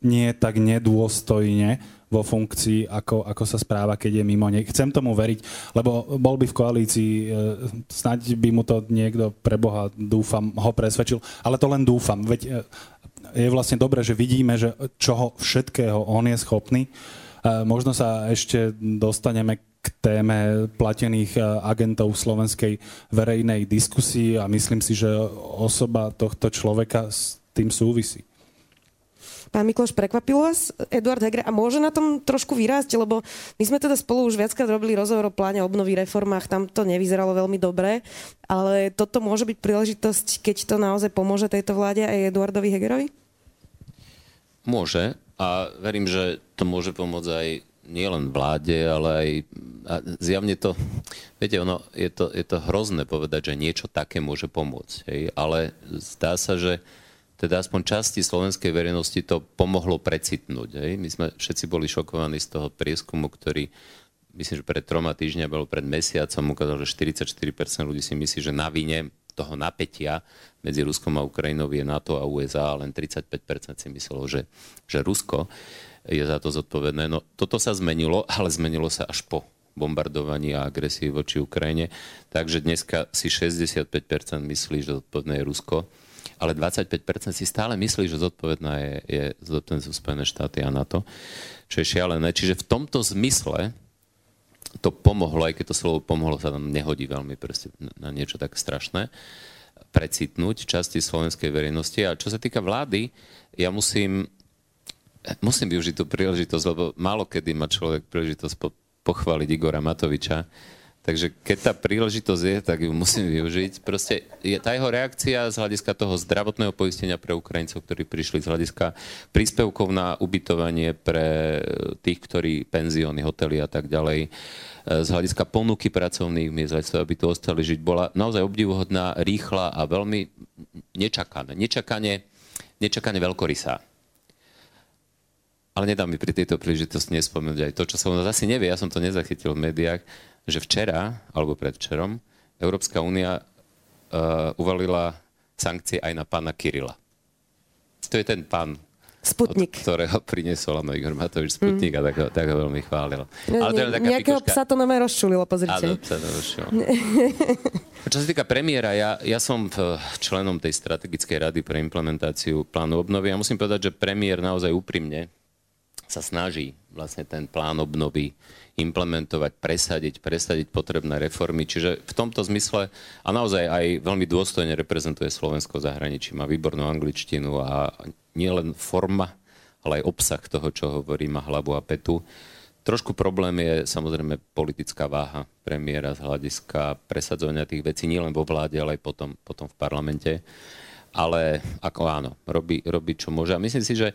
nie tak nedôstojne vo funkcii, ako, ako sa správa, keď je mimo nej. Chcem tomu veriť, lebo bol by v koalícii, e, snáď by mu to niekto pre Boha, dúfam, ho presvedčil, ale to len dúfam. Veď e, je vlastne dobré, že vidíme, že čoho všetkého on je schopný. E, možno sa ešte dostaneme k téme platených eh, agentov v slovenskej verejnej diskusii a myslím si, že osoba tohto človeka s tým súvisí. Pán Mikloš, prekvapilo vás Eduard Heger a môže na tom trošku vyrásť, lebo my sme teda spolu už viackrát robili rozhovor o pláne obnovy reformách, tam to nevyzeralo veľmi dobre, ale toto môže byť príležitosť, keď to naozaj pomôže tejto vláde aj Eduardovi Hegerovi? Môže a verím, že to môže pomôcť aj nielen vláde, ale aj a zjavne to, viete, ono, je to, je to hrozné povedať, že niečo také môže pomôcť, hej, ale zdá sa, že teda aspoň časti slovenskej verejnosti to pomohlo precitnúť. Hej. My sme všetci boli šokovaní z toho prieskumu, ktorý myslím, že pred troma týždňa bol pred mesiacom, ukázal, že 44% ľudí si myslí, že na vine toho napätia medzi Ruskom a Ukrajinou je NATO a USA, len 35% si myslelo, že, že Rusko je za to zodpovedné. No toto sa zmenilo, ale zmenilo sa až po bombardovaní a agresii voči Ukrajine. Takže dneska si 65% myslí, že zodpovedné je Rusko ale 25% si stále myslí, že zodpovedná je, je zodpovedné sú Spojené štáty a NATO, čo je šialené. Čiže v tomto zmysle to pomohlo, aj keď to slovo pomohlo sa tam nehodí veľmi proste na niečo tak strašné, precitnúť časti slovenskej verejnosti. A čo sa týka vlády, ja musím, musím využiť tú príležitosť, lebo málo kedy má človek príležitosť po, pochváliť Igora Matoviča, Takže keď tá príležitosť je, tak ju musím využiť. Proste je, tá jeho reakcia z hľadiska toho zdravotného poistenia pre Ukrajincov, ktorí prišli z hľadiska príspevkov na ubytovanie pre tých, ktorí penzióny, hotely a tak ďalej, e, z hľadiska ponuky pracovných miest, aby tu ostali žiť, bola naozaj obdivuhodná, rýchla a veľmi nečakané. Nečakane, nečakane veľkorysá. Ale nedá mi pri tejto príležitosti nespomenúť aj to, čo sa u nás asi nevie, ja som to nezachytil v médiách, že včera, alebo predvčerom, Európska únia uh, uvalila sankcie aj na pána Kirila. To je ten pán, Sputnik. Od ktorého priniesol ano, Igor Matovič Sputnik mm. a tak ho, tak ho veľmi chválil. Ne, Ale to je taká nejakého pikoška... psa to nové rozčulilo, pozrite. Áno, psa to rozčulilo. Čo sa týka premiéra, ja, ja som členom tej strategickej rady pre implementáciu plánu obnovy a musím povedať, že premiér naozaj úprimne sa snaží vlastne ten plán obnovy implementovať, presadiť, presadiť potrebné reformy. Čiže v tomto zmysle a naozaj aj veľmi dôstojne reprezentuje Slovensko zahraničí. Má výbornú angličtinu a nielen forma, ale aj obsah toho, čo hovorí, má hlavu a petu. Trošku problém je samozrejme politická váha premiéra z hľadiska presadzovania tých vecí nielen vo vláde, ale aj potom, potom v parlamente ale ako áno, robí, robí čo môže. A myslím si, že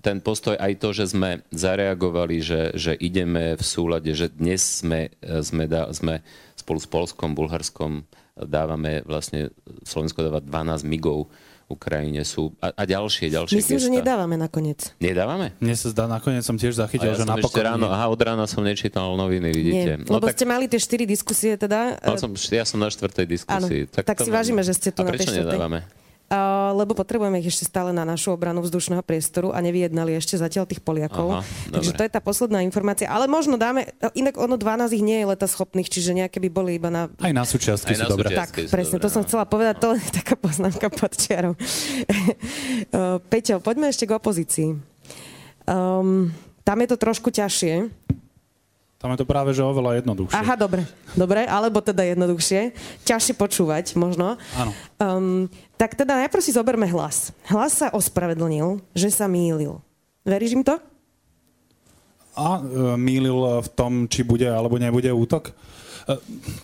ten postoj aj to, že sme zareagovali, že, že ideme v súlade, že dnes sme, sme, dá, sme spolu s Polskom, Bulharskom dávame vlastne, Slovensko dáva 12 migov Ukrajine sú a, a ďalšie, ďalšie Myslím, gesta. že nedávame nakoniec. Nedávame? Mne sa zdá, nakoniec som tiež zachytil, ja že napokon... ráno, aha, od rána som nečítal noviny, vidíte. Nie, no, lebo tak... ste mali tie štyri diskusie teda. Mal som, ja som na štvrtej diskusii. Áno, tak, tak si vážime, že ste tu a na tej štvrtej. nedávame? Lebo potrebujeme ich ešte stále na našu obranu vzdušného priestoru a nevyjednali ešte zatiaľ tých Poliakov. Aha, Takže to je tá posledná informácia. Ale možno dáme, inak ono 12 ich nie je leta schopných, čiže nejaké by boli iba na... Aj na súčiastky sú dobré. Tak, presne, dobré, to som no. chcela povedať, to je taká poznámka pod čiarou. Peťo, poďme ešte k opozícii. Um, tam je to trošku ťažšie. Tam je to práve, že oveľa jednoduchšie. Aha, dobre. Dobre, alebo teda jednoduchšie. Ťažšie počúvať, možno. Áno. Um, tak teda najprv si zoberme hlas. Hlas sa ospravedlnil, že sa mýlil. Veríš im to? A e, mýlil v tom, či bude alebo nebude útok?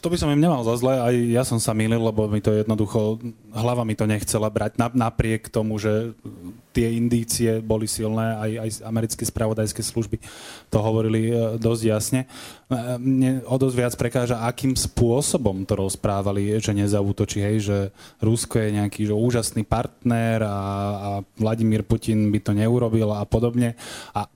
To by som im nemal za zle, aj ja som sa mýlil, lebo mi to jednoducho, hlava mi to nechcela brať, napriek tomu, že tie indície boli silné, aj, aj americké spravodajské služby to hovorili e, dosť jasne. E, mne o dosť viac prekáža, akým spôsobom to rozprávali, že nezautočí, hej, že Rusko je nejaký že úžasný partner a, a Vladimír Putin by to neurobil a podobne. A,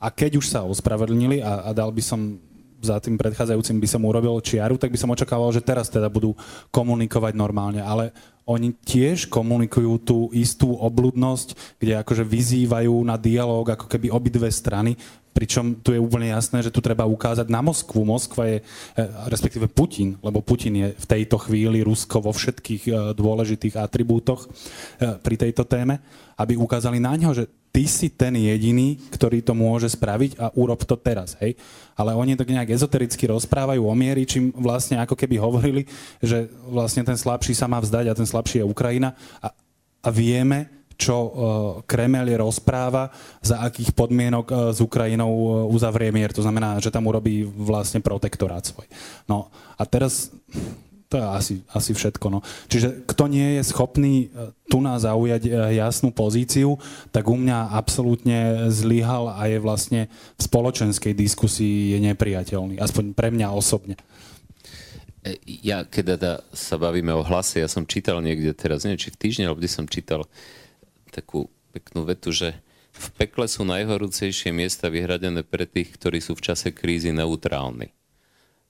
a keď už sa ospravedlnili a, a dal by som za tým predchádzajúcim by som urobil čiaru, tak by som očakával, že teraz teda budú komunikovať normálne. Ale oni tiež komunikujú tú istú obludnosť, kde akože vyzývajú na dialog ako keby obidve strany, pričom tu je úplne jasné, že tu treba ukázať na Moskvu. Moskva je, e, respektíve Putin, lebo Putin je v tejto chvíli Rusko vo všetkých e, dôležitých atribútoch e, pri tejto téme, aby ukázali na ňo, že ty si ten jediný, ktorý to môže spraviť a urob to teraz, hej. Ale oni tak nejak ezotericky rozprávajú o miery, čím vlastne ako keby hovorili, že vlastne ten slabší sa má vzdať a ten slabší je Ukrajina. A, a vieme, čo Kremel rozpráva, za akých podmienok s Ukrajinou uzavrie mier. To znamená, že tam urobí vlastne protektorát svoj. No a teraz to je asi, asi všetko. No. Čiže kto nie je schopný e, tu nás zaujať e, jasnú pozíciu, tak u mňa absolútne zlyhal a je vlastne v spoločenskej diskusii je nepriateľný. Aspoň pre mňa osobne. E, ja, keď teda sa bavíme o hlase, ja som čítal niekde teraz, neviem, či v týždni, alebo kde som čítal takú peknú vetu, že v pekle sú najhorúcejšie miesta vyhradené pre tých, ktorí sú v čase krízy neutrálni.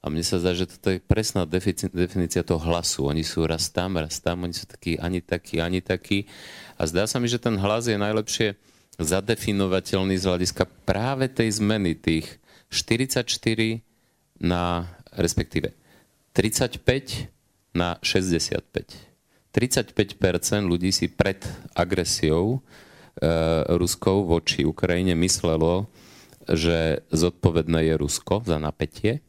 A mne sa zdá, že toto je presná definícia toho hlasu. Oni sú raz tam, raz tam, oni sú takí ani takí, ani takí. A zdá sa mi, že ten hlas je najlepšie zadefinovateľný z hľadiska práve tej zmeny tých 44 na, respektíve 35 na 65. 35% ľudí si pred agresiou e, Ruskou voči Ukrajine myslelo, že zodpovedné je Rusko za napätie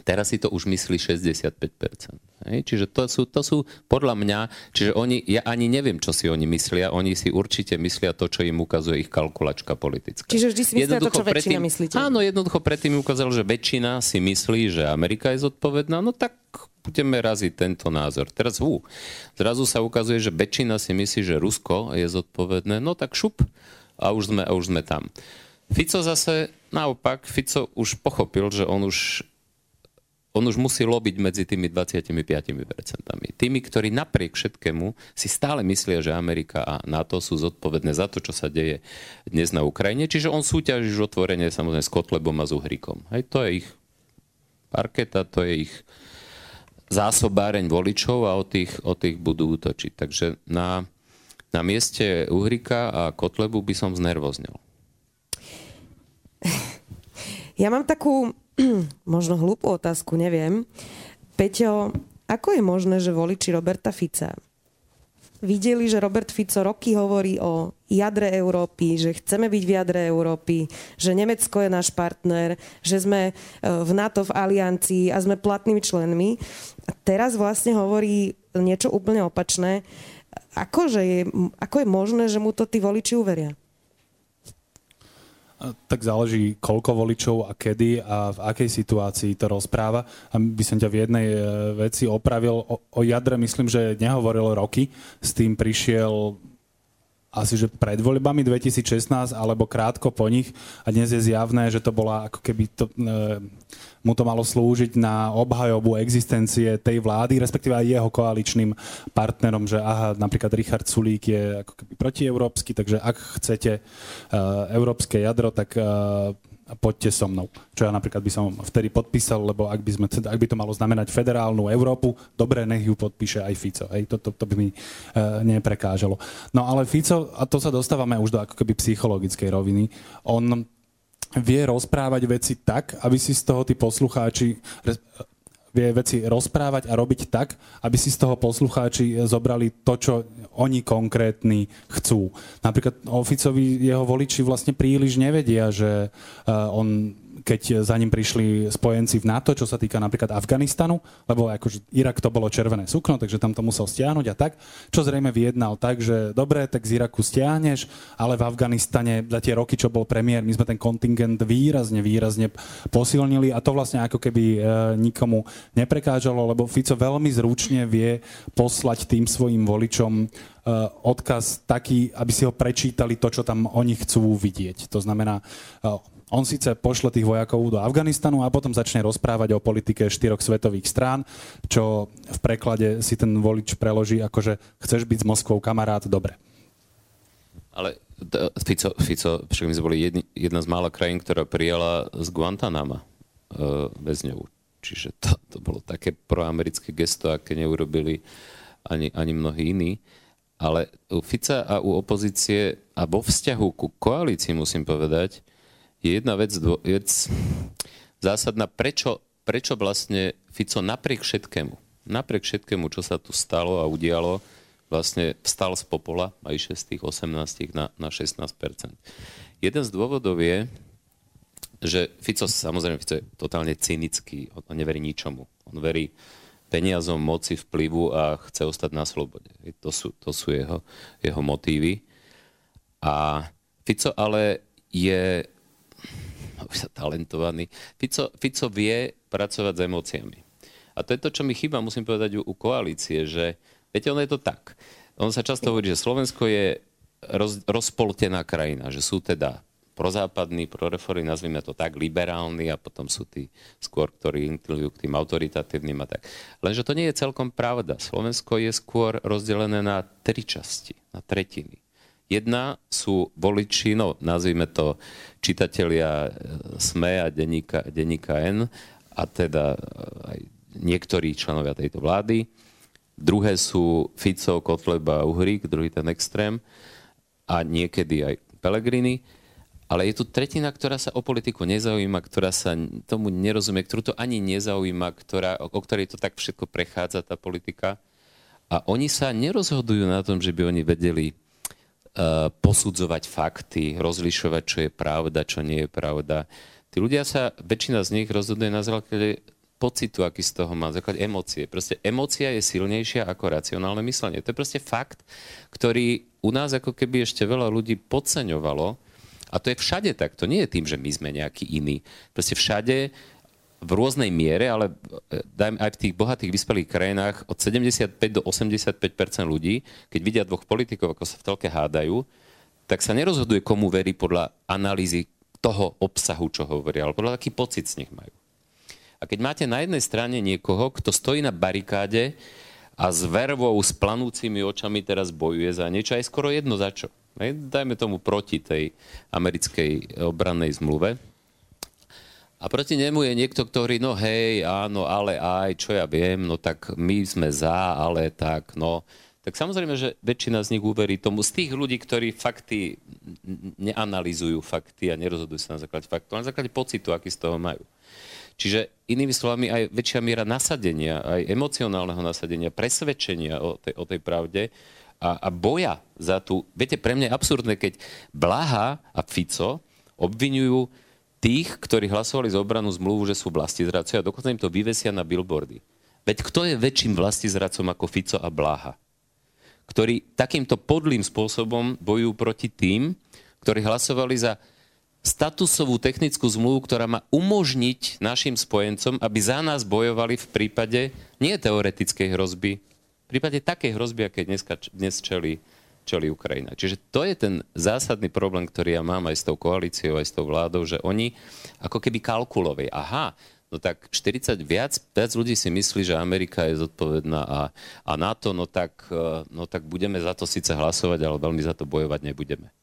Teraz si to už myslí 65%. Hej? Čiže to sú, to sú podľa mňa, čiže oni, ja ani neviem, čo si oni myslia, oni si určite myslia to, čo im ukazuje ich kalkulačka politická. Čiže vždy si myslia to, čo väčšina myslíte. Áno, jednoducho predtým ukázal, že väčšina si myslí, že Amerika je zodpovedná, no tak budeme raziť tento názor. Teraz hú, zrazu sa ukazuje, že väčšina si myslí, že Rusko je zodpovedné, no tak šup a už sme, a už sme tam. Fico zase naopak, Fico už pochopil, že on už on už musí lobiť medzi tými 25%. Tými, ktorí napriek všetkému si stále myslia, že Amerika a NATO sú zodpovedné za to, čo sa deje dnes na Ukrajine. Čiže on súťaží už otvorene samozrejme s Kotlebom a s Uhrikom. Hej, to je ich parketa, to je ich zásobáreň voličov a o tých, o tých budú útočiť. Takže na, na mieste Uhrika a Kotlebu by som znervoznil. Ja mám takú možno hlúpu otázku, neviem. Peťo, ako je možné, že voliči Roberta Fica videli, že Robert Fico roky hovorí o jadre Európy, že chceme byť v jadre Európy, že Nemecko je náš partner, že sme e, v NATO, v aliancii a sme platnými členmi. A teraz vlastne hovorí niečo úplne opačné. Akože je, ako je možné, že mu to tí voliči uveria? Tak záleží, koľko voličov a kedy a v akej situácii to rozpráva. A by som ťa v jednej e, veci opravil. O, o jadre myslím, že nehovoril roky. S tým prišiel asi že pred voľbami 2016 alebo krátko po nich. A dnes je zjavné, že to bola ako keby to, e, mu to malo slúžiť na obhajobu existencie tej vlády, respektíve aj jeho koaličným partnerom, že aha, napríklad Richard Sulík je ako keby protieurópsky, takže ak chcete e, európske jadro, tak e, poďte so mnou. Čo ja napríklad by som vtedy podpísal, lebo ak by, sme, ak by to malo znamenať federálnu Európu, dobre, nech ju podpíše aj Fico. Hej, to, to, to by mi e, neprekážalo. No ale Fico, a to sa dostávame už do ako keby psychologickej roviny, on vie rozprávať veci tak, aby si z toho tí poslucháči vie veci rozprávať a robiť tak, aby si z toho poslucháči zobrali to, čo oni konkrétni chcú. Napríklad Oficovi jeho voliči vlastne príliš nevedia, že on keď za ním prišli spojenci v NATO, čo sa týka napríklad Afganistanu, lebo akože Irak to bolo červené sukno, takže tam to musel stiahnuť a tak, čo zrejme vyjednal tak, že dobre, tak z Iraku stiahneš, ale v Afganistane za tie roky, čo bol premiér, my sme ten kontingent výrazne, výrazne posilnili a to vlastne ako keby e, nikomu neprekážalo, lebo Fico veľmi zručne vie poslať tým svojim voličom e, odkaz taký, aby si ho prečítali to, čo tam oni chcú vidieť. To znamená, e, on síce pošle tých vojakov do Afganistanu a potom začne rozprávať o politike štyroch svetových strán, čo v preklade si ten volič preloží ako, že chceš byť s Moskvou kamarát, dobre. Ale Fico, Fico však my sme boli jedni, jedna z mála krajín, ktorá prijala z Guantanama uh, väzňovú. Čiže to, to bolo také proamerické gesto, aké neurobili ani, ani mnohí iní. Ale u Fica a u opozície a vo vzťahu ku koalícii musím povedať, je jedna vec, vec zásadná, prečo, prečo vlastne Fico napriek všetkému, napriek všetkému, čo sa tu stalo a udialo, vlastne vstal z popola a išiel z tých 18 na, na 16 Jeden z dôvodov je, že Fico, samozrejme, Fico je totálne cynický, on neverí ničomu. On verí peniazom, moci, vplyvu a chce ostať na slobode. To sú, to sú jeho, jeho motívy. A Fico ale je talentovaný. Fico, Fico vie pracovať s emóciami. A to je to, čo mi chýba, musím povedať, u, koalície, že viete, ono je to tak. On sa často hovorí, že Slovensko je roz, rozpoltená krajina, že sú teda prozápadní, prorefory, nazvime to tak, liberálni a potom sú tí skôr, ktorí inklinujú k tým autoritatívnym a tak. Lenže to nie je celkom pravda. Slovensko je skôr rozdelené na tri časti, na tretiny. Jedna sú voliči, no nazvime to čitatelia e, SME a denníka, denníka N a teda e, aj niektorí členovia tejto vlády. Druhé sú Fico, Kotleba a Uhrík, druhý ten extrém a niekedy aj Pelegrini. Ale je tu tretina, ktorá sa o politiku nezaujíma, ktorá sa tomu nerozumie, ktorú to ani nezaujíma, ktorá, o ktorej to tak všetko prechádza, tá politika. A oni sa nerozhodujú na tom, že by oni vedeli posudzovať fakty, rozlišovať, čo je pravda, čo nie je pravda. Tí ľudia sa, väčšina z nich rozhoduje na základe pocitu, aký z toho má, na základe emócie. Proste emócia je silnejšia ako racionálne myslenie. To je proste fakt, ktorý u nás ako keby ešte veľa ľudí podceňovalo, a to je všade tak. To nie je tým, že my sme nejaký iný. Proste všade v rôznej miere, ale e, aj v tých bohatých vyspelých krajinách od 75 do 85% ľudí, keď vidia dvoch politikov, ako sa v telke hádajú, tak sa nerozhoduje, komu verí podľa analýzy toho obsahu, čo hovoria, ale podľa aký pocit z nich majú. A keď máte na jednej strane niekoho, kto stojí na barikáde a s vervou, s planúcimi očami teraz bojuje za niečo, aj skoro jedno za čo dajme tomu proti tej americkej obrannej zmluve. A proti nemu je niekto, ktorý, no hej, áno, ale aj, čo ja viem, no tak my sme za, ale tak, no. Tak samozrejme, že väčšina z nich uverí tomu. Z tých ľudí, ktorí fakty neanalizujú fakty a nerozhodujú sa na základe faktov, na základe pocitu, aký z toho majú. Čiže inými slovami aj väčšia miera nasadenia, aj emocionálneho nasadenia, presvedčenia o tej, o tej pravde, a, a boja za tú... Viete, pre mňa je absurdné, keď Blaha a Fico obvinujú tých, ktorí hlasovali za obranu zmluvu, že sú vlastizradcovia a dokonca im to vyvesia na billboardy. Veď kto je väčším vlastizradcom ako Fico a Blaha? Ktorí takýmto podlým spôsobom bojujú proti tým, ktorí hlasovali za statusovú technickú zmluvu, ktorá má umožniť našim spojencom, aby za nás bojovali v prípade nie teoretickej hrozby, prípade takej hrozby, aké dneska, dnes čeli, čeli Ukrajina. Čiže to je ten zásadný problém, ktorý ja mám aj s tou koalíciou, aj s tou vládou, že oni ako keby kalkulovej. Aha, no tak 40 viac, viac ľudí si myslí, že Amerika je zodpovedná a, a NATO, no tak, eh, no tak budeme za to síce hlasovať, ale veľmi za to bojovať nebudeme.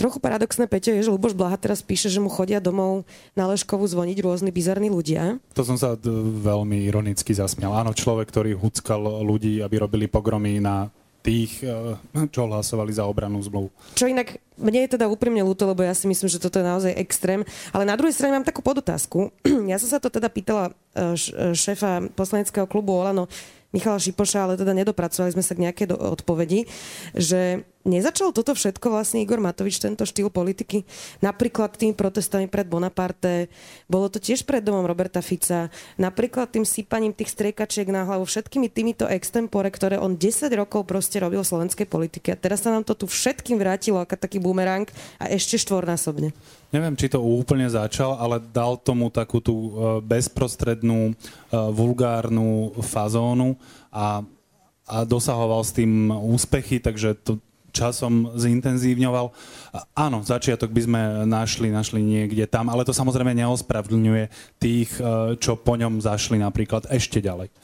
Trochu paradoxné, Peťo, je, že Luboš Blaha teraz píše, že mu chodia domov na Leškovu zvoniť rôzni bizarní ľudia. To som sa veľmi ironicky zasmial. Áno, človek, ktorý huckal ľudí, aby robili pogromy na tých, eh, čo hlasovali za obranu zmluv. Čo inak, mne je teda úprimne ľúto, lebo ja si myslím, že toto je naozaj extrém. Ale na druhej strane mám takú podotázku. Ja som sa to teda pýtala eh, šéfa poslaneckého klubu Olano, Michala Šipoša, ale teda nedopracovali sme sa k nejakej odpovedi, že nezačal toto všetko vlastne Igor Matovič, tento štýl politiky, napríklad tým protestami pred Bonaparte, bolo to tiež pred domom Roberta Fica, napríklad tým sypaním tých striekačiek na hlavu, všetkými týmito extempore, ktoré on 10 rokov proste robil v slovenskej politike. A teraz sa nám to tu všetkým vrátilo ako taký bumerang a ešte štvornásobne. Neviem, či to úplne začal, ale dal tomu takú tú e, bezprostrednú, e, vulgárnu fazónu a, a dosahoval s tým úspechy, takže to časom zintenzívňoval. Áno, začiatok by sme našli, našli niekde tam, ale to samozrejme neospravdňuje tých, e, čo po ňom zašli napríklad ešte ďalej.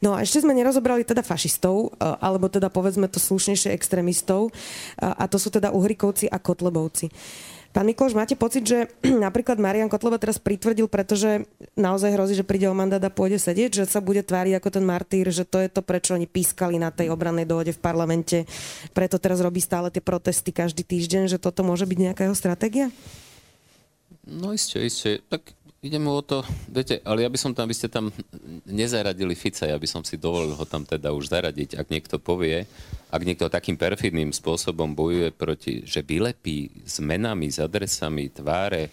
No a ešte sme nerozobrali teda fašistov, alebo teda povedzme to slušnejšie extrémistov, a to sú teda Uhrikovci a Kotlebovci. Pán Mikloš, máte pocit, že napríklad Marian Kotleba teraz pritvrdil, pretože naozaj hrozí, že príde o mandát a pôjde sedieť, že sa bude tváriť ako ten martýr, že to je to, prečo oni pískali na tej obrannej dohode v parlamente, preto teraz robí stále tie protesty každý týždeň, že toto môže byť nejaká jeho stratégia? No isté, isté. Tak Ide mu o to, viete, ale ja by som tam, vy ste tam nezaradili Fica, ja by som si dovolil ho tam teda už zaradiť, ak niekto povie, ak niekto takým perfidným spôsobom bojuje proti, že vylepí s menami, s adresami, tváre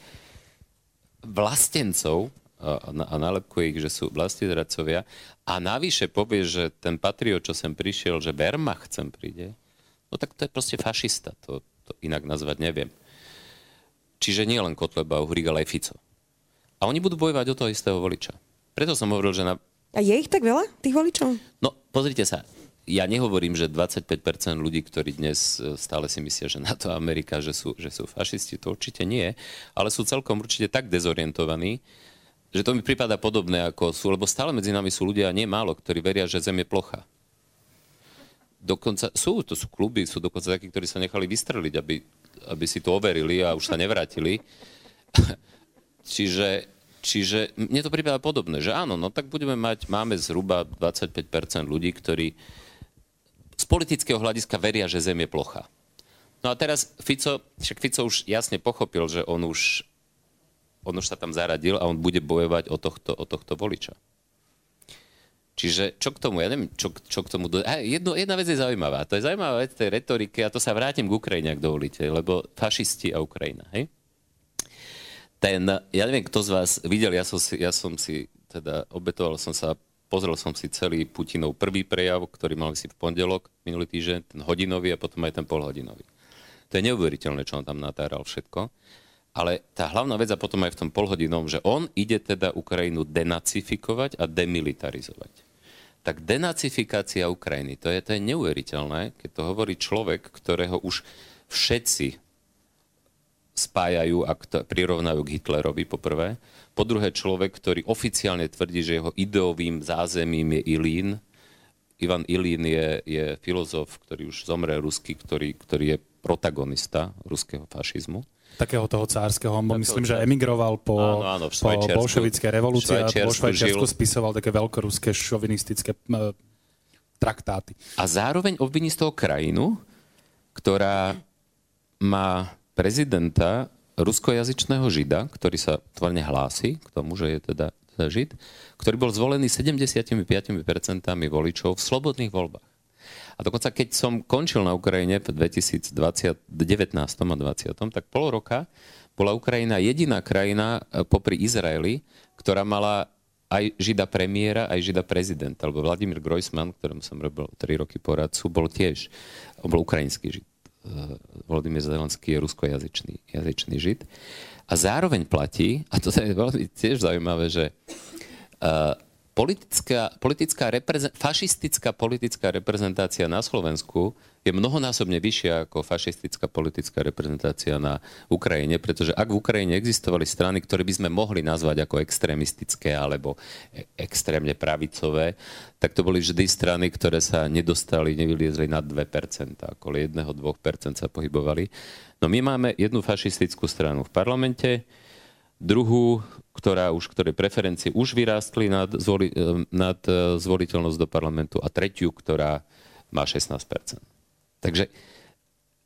vlastencov a, a nálepkuje ich, že sú vlastizradcovia a navyše povie, že ten patriot, čo sem prišiel, že Wehrmacht sem príde, no tak to je proste fašista. To, to inak nazvať neviem. Čiže nie len Kotleba, Uhrík, ale aj Fico. A oni budú bojovať o toho istého voliča. Preto som hovoril, že na... A je ich tak veľa, tých voličov? No, pozrite sa, ja nehovorím, že 25% ľudí, ktorí dnes e, stále si myslia, že NATO a Amerika, že sú, že sú fašisti, to určite nie, ale sú celkom určite tak dezorientovaní, že to mi prípada podobné ako sú, lebo stále medzi nami sú ľudia, nie málo, ktorí veria, že Zem je plocha. Dokonca sú, to sú kluby, sú dokonca takí, ktorí sa nechali vystreliť, aby, aby si to overili a už sa nevrátili. čiže, čiže mne to prípada podobné, že áno, no tak budeme mať, máme zhruba 25% ľudí, ktorí z politického hľadiska veria, že Zem je plocha. No a teraz Fico, však Fico už jasne pochopil, že on už on už sa tam zaradil a on bude bojovať o tohto, o tohto voliča. Čiže čo k tomu, ja neviem, čo, čo k tomu... Do... A jedno, jedna vec je zaujímavá. To je zaujímavá vec tej retorike a to sa vrátim k Ukrajine, ak dovolíte, lebo fašisti a Ukrajina, hej? Ten, ja neviem, kto z vás videl, ja som si, ja som si teda obetoval som sa, pozrel som si celý Putinov prvý prejav, ktorý mal si v pondelok minulý týždeň, ten hodinový a potom aj ten polhodinový. To je neuveriteľné, čo on tam natáral všetko. Ale tá hlavná vec a potom aj v tom polhodinom, že on ide teda Ukrajinu denacifikovať a demilitarizovať. Tak denacifikácia Ukrajiny, to je, to je neuveriteľné, keď to hovorí človek, ktorého už všetci spájajú a prirovnajú k Hitlerovi poprvé. Po druhé človek, ktorý oficiálne tvrdí, že jeho ideovým zázemím je Ilín. Ivan Ilín je, je filozof, ktorý už zomrel ruský, ktorý, ktorý je protagonista ruského fašizmu takého toho cárskeho. On myslím, že emigroval po, áno, áno, po bolševickej revolúcii a po Švajčiarsku spisoval také veľkoruské šovinistické uh, traktáty. A zároveň obviní z toho krajinu, ktorá má prezidenta ruskojazyčného žida, ktorý sa tvorne hlási k tomu, že je teda, žid, ktorý bol zvolený 75% voličov v slobodných voľbách. A dokonca keď som končil na Ukrajine v 2019 a 2020, tak pol roka bola Ukrajina jediná krajina e, popri Izraeli, ktorá mala aj žida premiéra, aj žida prezidenta. Lebo Vladimír Grojsman, ktorému som robil 3 roky poradcu, bol tiež, on bol ukrajinský žid. E, Vladimír Zelenský je ruskojazyčný jazyčný žid. A zároveň platí, a to je veľmi tiež zaujímavé, že uh, politická, politická reprezen- fašistická politická reprezentácia na Slovensku je mnohonásobne vyššia ako fašistická politická reprezentácia na Ukrajine, pretože ak v Ukrajine existovali strany, ktoré by sme mohli nazvať ako extrémistické alebo e- extrémne pravicové, tak to boli vždy strany, ktoré sa nedostali, nevyliezli na 2%, okolo 1-2% sa pohybovali. No my máme jednu fašistickú stranu v parlamente, druhú, ktorá už, ktorej preferencie už vyrástli nad, zvoli, eh, nad eh, zvoliteľnosť do parlamentu a tretiu, ktorá má 16%. Takže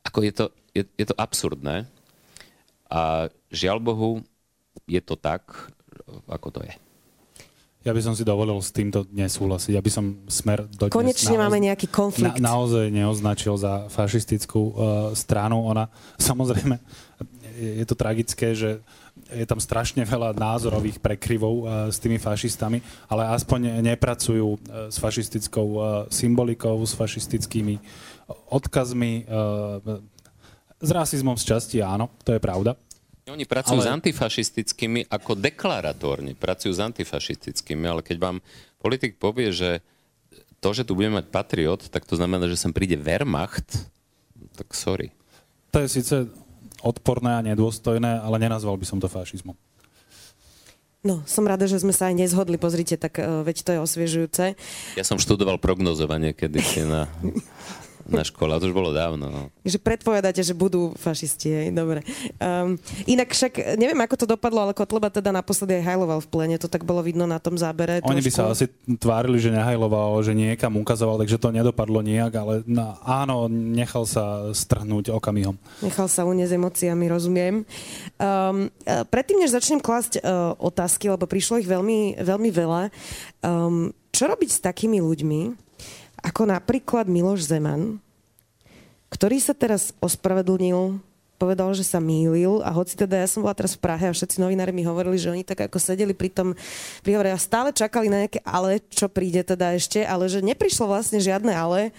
ako je, to, je, je to absurdné a žiaľ Bohu, je to tak, ako to je. Ja by som si dovolil s týmto nesúhlasiť. Ja by som smer do Konečne naoz... máme nejaký konflikt. Na, naozaj neoznačil za fašistickú uh, stranu. Ona, samozrejme, je, to tragické, že je tam strašne veľa názorových prekryvov uh, s tými fašistami, ale aspoň nepracujú uh, s fašistickou uh, symbolikou, s fašistickými odkazmi. S rasizmom z časti áno, to je pravda. Oni pracujú ale... s antifašistickými ako deklaratórne. Pracujú s antifašistickými, ale keď vám politik povie, že to, že tu budeme mať patriot, tak to znamená, že sem príde Wehrmacht, tak sorry. To je síce odporné a nedôstojné, ale nenazval by som to fašizmom. No, som rada, že sme sa aj nezhodli. Pozrite, tak uh, veď to je osviežujúce. Ja som študoval prognozovanie kedy na na škole, to už bolo dávno. No. Že predpovedáte, že budú fašisti, hej, dobre. Um, inak však, neviem, ako to dopadlo, ale Kotleba teda naposledy aj hajloval v plene, to tak bolo vidno na tom zábere. Oni trošku. by sa asi tvárili, že nehajloval, že niekam ukazoval, takže to nedopadlo nijak, ale no, áno, nechal sa strhnúť okamihom. Nechal sa uniesť emóciami, rozumiem. Um, predtým, než začnem klásť uh, otázky, lebo prišlo ich veľmi, veľmi veľa, um, čo robiť s takými ľuďmi, ako napríklad Miloš Zeman, ktorý sa teraz ospravedlnil, povedal, že sa mýlil a hoci teda ja som bola teraz v Prahe a všetci novinári mi hovorili, že oni tak ako sedeli pri tom príhovore a stále čakali na nejaké ale, čo príde teda ešte, ale že neprišlo vlastne žiadne ale,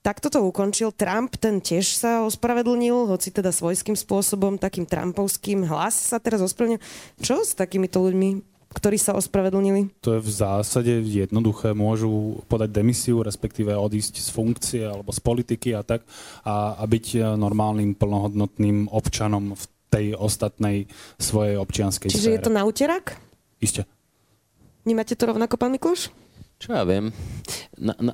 takto to ukončil. Trump, ten tiež sa ospravedlnil, hoci teda svojským spôsobom, takým trumpovským hlas sa teraz ospravedlnil. Čo s takýmito ľuďmi, ktorí sa ospravedlnili? To je v zásade jednoduché. Môžu podať demisiu, respektíve odísť z funkcie alebo z politiky a tak a, a byť normálnym, plnohodnotným občanom v tej ostatnej svojej občianskej Čiže sfére. je to na úterak? Isté. Vnímate to rovnako, pán Mikloš? Čo ja viem. Na, na,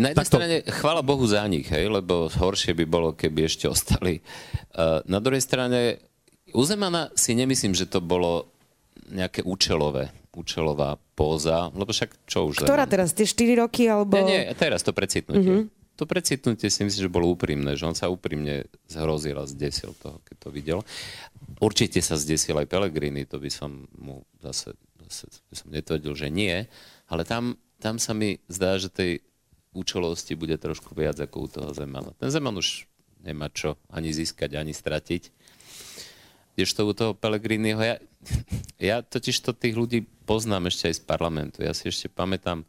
na jednej Takto. strane, chvála Bohu za nich, hej, lebo horšie by bolo, keby ešte ostali. Uh, na druhej strane, u Zemana si nemyslím, že to bolo nejaké účelové, účelová póza, lebo však čo už... Ktorá Zeman? teraz? Tie 4 roky? Alebo... Nie, nie, teraz to precitnutie. Mm-hmm. To precitnutie si myslím, že bolo úprimné, že on sa úprimne zhrozil a zdesil toho, keď to videl. Určite sa zdesil aj Pellegrini, to by som mu zase, zase by som netvrdil, že nie, ale tam, tam sa mi zdá, že tej účelovosti bude trošku viac ako u toho Zemana. Ten Zeman už nemá čo ani získať, ani stratiť. Kdežto u toho Pellegriniho, ja, ja totiž to tých ľudí poznám ešte aj z parlamentu. Ja si ešte pamätám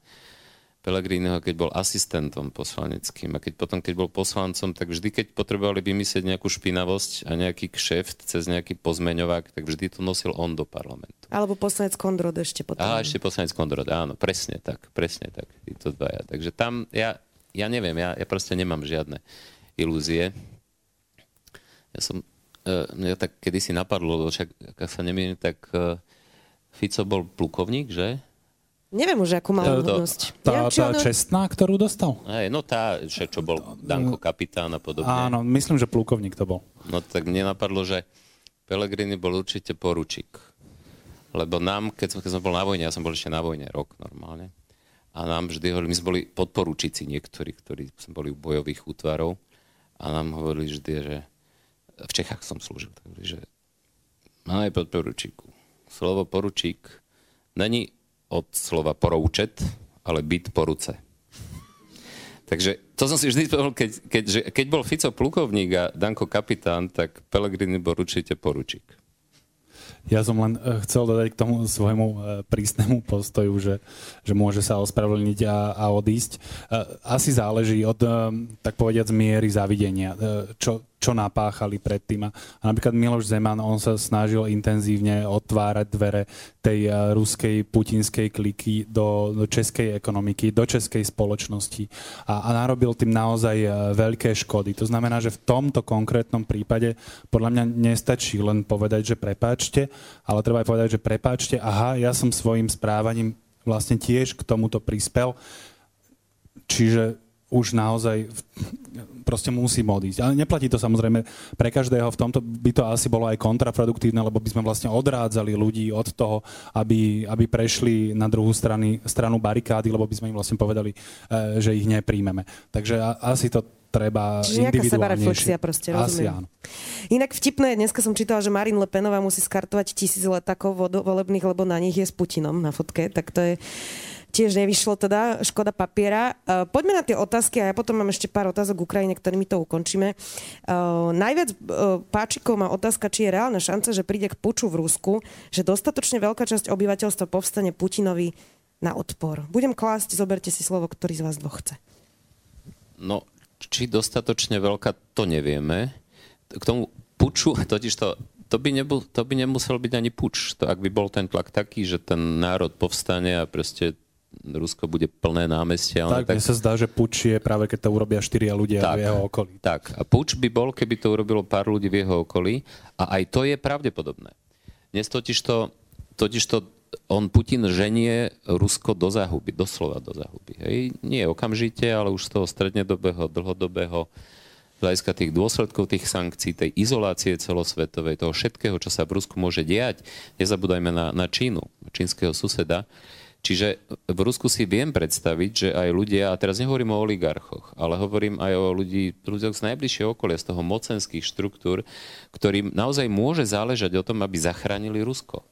Pellegriniho, keď bol asistentom poslaneckým a keď potom, keď bol poslancom, tak vždy, keď potrebovali vymyslieť nejakú špinavosť a nejaký kšeft cez nejaký pozmeňovák, tak vždy to nosil on do parlamentu. Alebo poslanec Kondrod ešte potom. A ešte poslanec Kondrod, áno, presne tak, presne tak, títo dvaja. Takže tam ja, ja neviem, ja, ja proste nemám žiadne ilúzie. Ja som, mňa tak kedysi napadlo, však, ak sa nemýlim, tak uh, Fico bol plukovník, že? Neviem už, akú mal To- hodnosť. Tá, Neviem, či tá ono- čestná, ktorú dostal? Hej, no tá, však čo bol Danko kapitán a podobne. Áno, myslím, že plukovník to bol. No tak mne napadlo, že Pellegrini bol určite poručík. Lebo nám, keď som, keď som bol na vojne, ja som bol ešte na vojne rok normálne, a nám vždy hovorili, my sme boli podporučíci niektorí, ktorí sme boli u bojových útvarov a nám hovorili vždy, že v Čechách som slúžil, tak hovorili, že máme podporučíku. Slovo poručík není od slova poroučet, ale byt po ruce. Takže to som si vždy povedal, keď, keď, že, keď bol Fico plukovník a Danko kapitán, tak Pellegrini bol určite poručík. Ja som len eh, chcel dodať k tomu svojmu eh, prísnemu postoju, že, že môže sa ospravedlniť a, a odísť. Eh, Asi záleží od, tak povediať, miery zavidenia, čo, čo napáchali predtým. A napríklad Miloš Zeman, on sa snažil intenzívne otvárať dvere tej eh, ruskej putinskej kliky do, do českej ekonomiky, do českej spoločnosti a, a narobil tým naozaj eh, veľké škody. To znamená, že v tomto konkrétnom prípade podľa mňa nestačí len povedať, že prepáčte, ale treba aj povedať, že prepáčte, aha, ja som svojim správaním vlastne tiež k tomuto prispel, čiže už naozaj proste musím odísť. Ale neplatí to samozrejme pre každého. V tomto by to asi bolo aj kontraproduktívne, lebo by sme vlastne odrádzali ľudí od toho, aby, aby prešli na druhú strany, stranu barikády, lebo by sme im vlastne povedali, eh, že ich nepríjmeme. Takže asi to treba Čiže individuálnejšie. sebareflexia proste, Asi rozumiem. áno. Inak vtipné, dneska som čítala, že Marine Le Penová musí skartovať tisíc letakov volebných, lebo na nich je s Putinom na fotke, tak to je tiež nevyšlo teda, škoda papiera. Uh, poďme na tie otázky a ja potom mám ešte pár otázok k Ukrajine, ktorými to ukončíme. Uh, najviac uh, páčikov má otázka, či je reálna šanca, že príde k puču v Rusku, že dostatočne veľká časť obyvateľstva povstane Putinovi na odpor. Budem klásť, zoberte si slovo, ktorý z vás dvoch chce. No, či dostatočne veľká, to nevieme. K tomu puču, totiž to, to by, nebol, to by nemusel byť ani puč. To, ak by bol ten tlak taký, že ten národ povstane a proste Rusko bude plné námestia. ale Tak, mne sa zdá, že puč je práve keď to urobia štyria ľudia Tak. v jeho okolí. Tak, a puč by bol, keby to urobilo pár ľudí v jeho okolí a aj to je pravdepodobné. Dnes totiž to, totiž to on Putin ženie Rusko do záhuby, doslova do záhuby. Hej. Nie okamžite, ale už z toho strednedobého, dlhodobého hľadiska tých dôsledkov tých sankcií, tej izolácie celosvetovej, toho všetkého, čo sa v Rusku môže diať. Nezabúdajme na, na Čínu, čínskeho suseda. Čiže v Rusku si viem predstaviť, že aj ľudia, a teraz nehovorím o oligarchoch, ale hovorím aj o ľudí, ľuďoch z najbližšieho okolia, z toho mocenských štruktúr, ktorým naozaj môže záležať o tom, aby zachránili Rusko.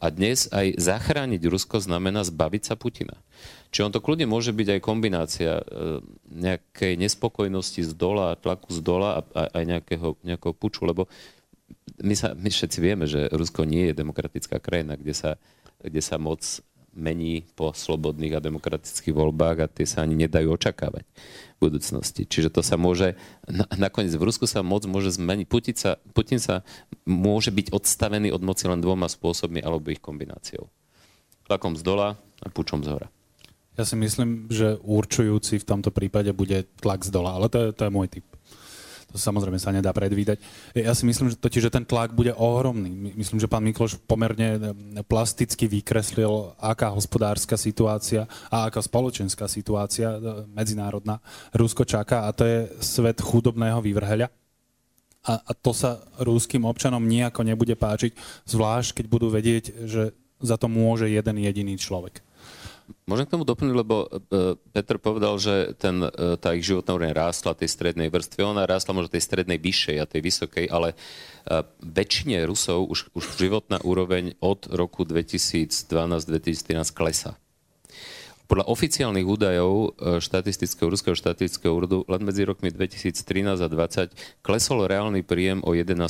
A dnes aj zachrániť Rusko znamená zbaviť sa Putina. Čiže on to kľudne môže byť aj kombinácia e, nejakej nespokojnosti z dola, tlaku z dola a, aj nejakého, nejakého puču, lebo my, sa, my všetci vieme, že Rusko nie je demokratická krajina, kde sa, kde sa moc mení po slobodných a demokratických voľbách a tie sa ani nedajú očakávať v budúcnosti. Čiže to sa môže, na, nakoniec v Rusku sa moc môže zmeniť. Putin sa, Putin sa môže byť odstavený od moci len dvoma spôsobmi alebo ich kombináciou. Tlakom z dola a pučom z hora. Ja si myslím, že určujúci v tomto prípade bude tlak z dola, ale to je, to je môj typ. To samozrejme sa nedá predvídať. Ja si myslím, že totiž, že ten tlak bude ohromný. Myslím, že pán Mikloš pomerne eh, plasticky vykreslil, aká hospodárska situácia a aká spoločenská situácia eh, medzinárodná Rusko čaká a to je svet chudobného vývrheľa. A, a to sa rúským občanom nejako nebude páčiť, zvlášť keď budú vedieť, že za to môže jeden jediný človek. Môžem k tomu doplniť, lebo uh, Peter povedal, že ten, uh, tá ich životná úroveň rástla tej strednej vrstvy. Ona rástla možno tej strednej vyššej a tej vysokej, ale uh, väčšine Rusov už, už životná úroveň od roku 2012-2013 klesá. Podľa oficiálnych údajov štatistického, ruského štatistického úradu len medzi rokmi 2013 a 2020 klesol reálny príjem o 11%.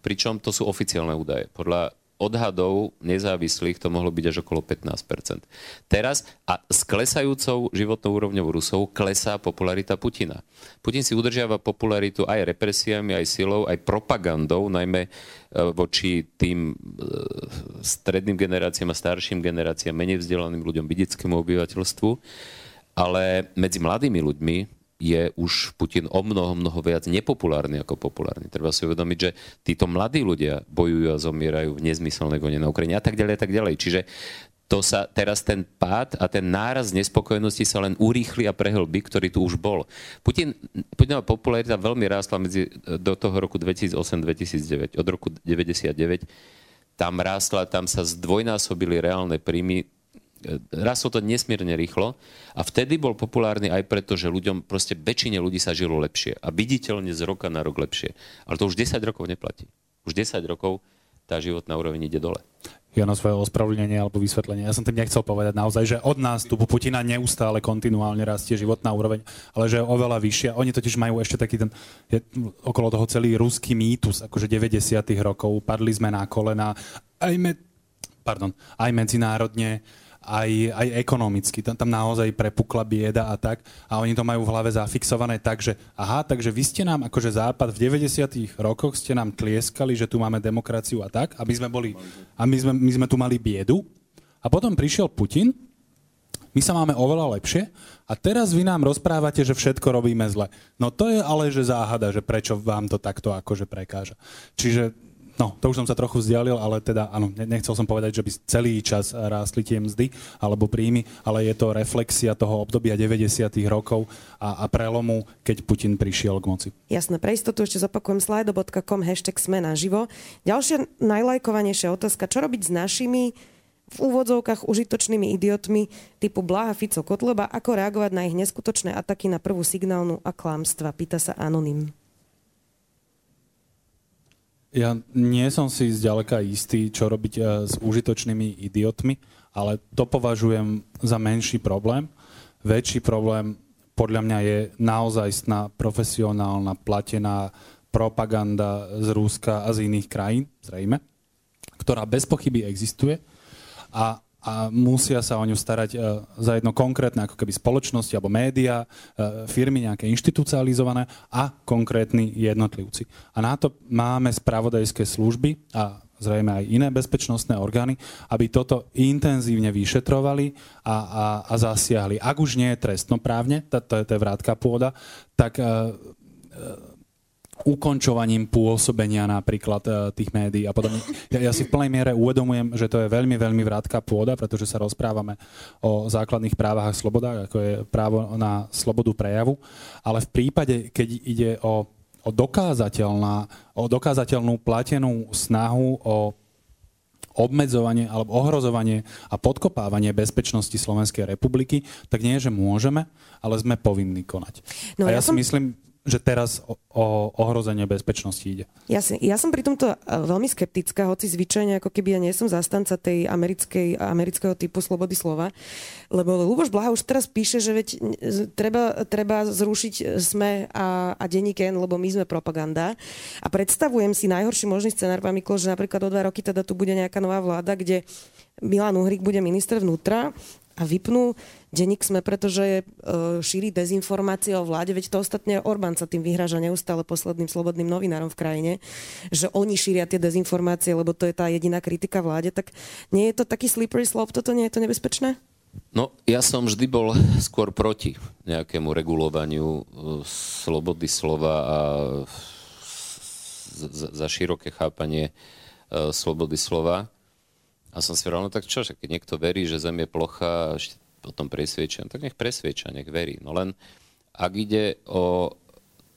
Pričom to sú oficiálne údaje. Podľa odhadov nezávislých to mohlo byť až okolo 15 Teraz a s klesajúcou životnou úrovňou Rusov klesá popularita Putina. Putin si udržiava popularitu aj represiami, aj silou, aj propagandou, najmä e, voči tým e, stredným generáciám a starším generáciám, menej vzdelaným ľuďom, vidickému obyvateľstvu. Ale medzi mladými ľuďmi je už Putin o mnoho, mnoho viac nepopulárny ako populárny. Treba si uvedomiť, že títo mladí ľudia bojujú a zomierajú v nezmyselnej vojne na Ukrajine a tak ďalej a tak ďalej. Čiže to sa teraz ten pád a ten náraz nespokojnosti sa len urýchli a prehlbí, ktorý tu už bol. Putin, Putinová popularita veľmi rástla medzi, do toho roku 2008-2009. Od roku 1999 tam rástla, tam sa zdvojnásobili reálne príjmy rastlo to nesmierne rýchlo a vtedy bol populárny aj preto, že ľuďom, proste väčšine ľudí sa žilo lepšie a viditeľne z roka na rok lepšie. Ale to už 10 rokov neplatí. Už 10 rokov tá životná úroveň ide dole. Ja na svoje ospravedlnenie alebo vysvetlenie. Ja som tým nechcel povedať naozaj, že od nás tu Putina neustále kontinuálne rastie životná úroveň, ale že je oveľa vyššia. Oni totiž majú ešte taký ten, je okolo toho celý ruský mýtus, akože 90. rokov, padli sme na kolena, aj, me, pardon, aj medzinárodne, aj, aj ekonomicky. Tam, tam naozaj prepukla bieda a tak. A oni to majú v hlave zafixované tak, že aha, takže vy ste nám, akože Západ v 90. rokoch ste nám tlieskali, že tu máme demokraciu a tak, aby sme boli, a my sme, my sme tu mali biedu. A potom prišiel Putin, my sa máme oveľa lepšie a teraz vy nám rozprávate, že všetko robíme zle. No to je ale že záhada, že prečo vám to takto akože prekáža. Čiže No, to už som sa trochu vzdialil, ale teda áno, nechcel som povedať, že by celý čas rástli tie mzdy alebo príjmy, ale je to reflexia toho obdobia 90. rokov a, a prelomu, keď Putin prišiel k moci. Jasné, pre istotu ešte zopakujem slido.com hashtag sme naživo. Ďalšia najlajkovanejšia otázka, čo robiť s našimi v úvodzovkách užitočnými idiotmi typu Blaha, Fico, Kotleba, ako reagovať na ich neskutočné ataky na prvú signálnu a klamstva, pýta sa Anonym. Ja nie som si zďaleka istý, čo robiť eh, s užitočnými idiotmi, ale to považujem za menší problém. Väčší problém podľa mňa je naozajstná profesionálna platená propaganda z Rúska a z iných krajín, zrejme, ktorá bez pochyby existuje a a musia sa o ňu starať e, za jedno konkrétne, ako keby spoločnosti alebo médiá, e, firmy nejaké inštitucionalizované a konkrétni jednotlivci. A na to máme spravodajské služby a zrejme aj iné bezpečnostné orgány, aby toto intenzívne vyšetrovali a, a, a zasiahli. Ak už nie je trestnoprávne, to, to, to je vrátka pôda, tak uh, uh, ukončovaním pôsobenia napríklad e, tých médií a podobne. Ja, ja si v plnej miere uvedomujem, že to je veľmi, veľmi vrátka pôda, pretože sa rozprávame o základných právach a slobodách, ako je právo na slobodu prejavu, ale v prípade, keď ide o, o, dokázateľná, o dokázateľnú platenú snahu o obmedzovanie alebo ohrozovanie a podkopávanie bezpečnosti Slovenskej republiky, tak nie, že môžeme, ale sme povinní konať. No, a ja, ja som... si myslím, že teraz o, o ohrozenie bezpečnosti ide. Ja, si, ja som pri tomto e, veľmi skeptická, hoci zvyčajne ako keby ja nie som zastanca tej americkej, amerického typu slobody slova, lebo Luboš Blaha už teraz píše, že veď treba, treba zrušiť SME a, a denník lebo my sme propaganda. A predstavujem si najhorší možný scenár, pán Miklo, že napríklad o dva roky teda tu bude nejaká nová vláda, kde Milan Uhrik bude minister vnútra a vypnú denník sme, pretože e, šíri dezinformácie o vláde, veď to ostatne Orbán sa tým vyhraža neustále posledným slobodným novinárom v krajine, že oni šíria tie dezinformácie, lebo to je tá jediná kritika vláde, tak nie je to taký slippery slope, toto nie je to nebezpečné? No, ja som vždy bol skôr proti nejakému regulovaniu e, slobody slova a za, široké chápanie uh, slobody slova. A som si hovoril, no tak čo, že keď niekto verí, že Zem je plocha a potom presvieča, tak nech presvieča, nech verí. No len ak ide o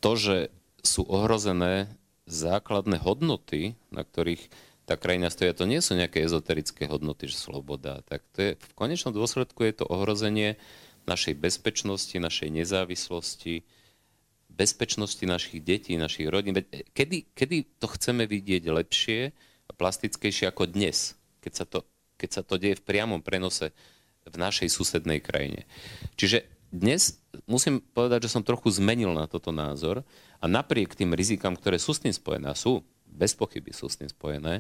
to, že sú ohrozené základné hodnoty, na ktorých tá krajina stojí, to nie sú nejaké ezoterické hodnoty, že sloboda, tak to je, v konečnom dôsledku je to ohrozenie našej bezpečnosti, našej nezávislosti, bezpečnosti našich detí, našich rodín. Kedy, kedy to chceme vidieť lepšie a plastickejšie ako dnes? Keď sa to, keď sa to deje v priamom prenose v našej susednej krajine. Čiže dnes musím povedať, že som trochu zmenil na toto názor a napriek tým rizikám, ktoré sú s tým spojené, a sú, bez pochyby sú s tým spojené,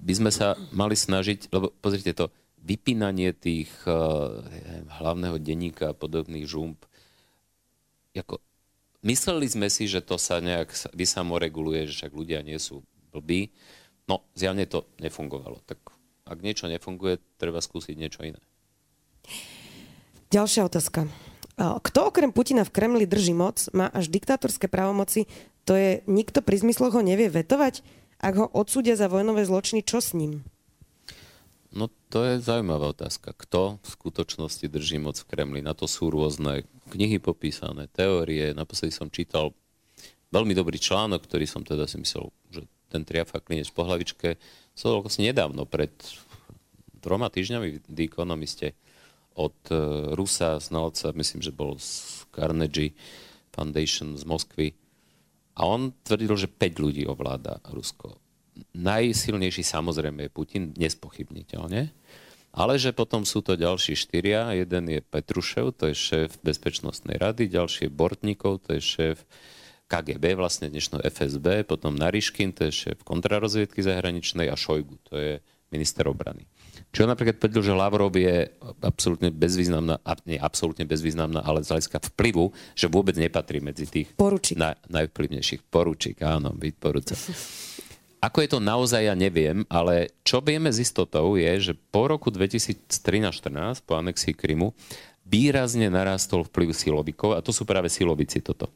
by sme sa mali snažiť, lebo pozrite to, vypínanie tých uh, hlavného denníka a podobných žump, ako, mysleli sme si, že to sa nejak vysamoreguluje, že však ľudia nie sú blbí, No, zjavne to nefungovalo. Tak ak niečo nefunguje, treba skúsiť niečo iné. Ďalšia otázka. Kto okrem Putina v Kremli drží moc, má až diktátorské právomoci, to je, nikto pri zmysloch ho nevie vetovať? Ak ho odsúdia za vojnové zločiny, čo s ním? No to je zaujímavá otázka. Kto v skutočnosti drží moc v Kremli? Na to sú rôzne knihy popísané, teórie. Naposledy som čítal veľmi dobrý článok, ktorý som teda si myslel, že ten triafa klinec po hlavičke, som vlastne nedávno, pred troma týždňami v The Economiste od e, Rusa, znalca, myslím, že bol z Carnegie Foundation z Moskvy. A on tvrdil, že 5 ľudí ovláda Rusko. Najsilnejší samozrejme je Putin, nespochybniteľne. Ale že potom sú to ďalší štyria. Jeden je Petrušev, to je šéf Bezpečnostnej rady, ďalší je Bortníkov, to je šéf KGB, vlastne dnešného FSB, potom Nariškin, to je šéf kontrarozviedky zahraničnej a Šojgu, to je minister obrany. Čo napríklad tvrdil, že Lavrov je absolútne bezvýznamná, nie absolútne bezvýznamná, ale z hľadiska vplyvu, že vôbec nepatrí medzi tých Na, najvplyvnejších. Poručík, áno, byť porúca. Ako je to naozaj, ja neviem, ale čo vieme s istotou je, že po roku 2013-14, po anexii Krymu, výrazne narastol vplyv silovikov a to sú práve silovici toto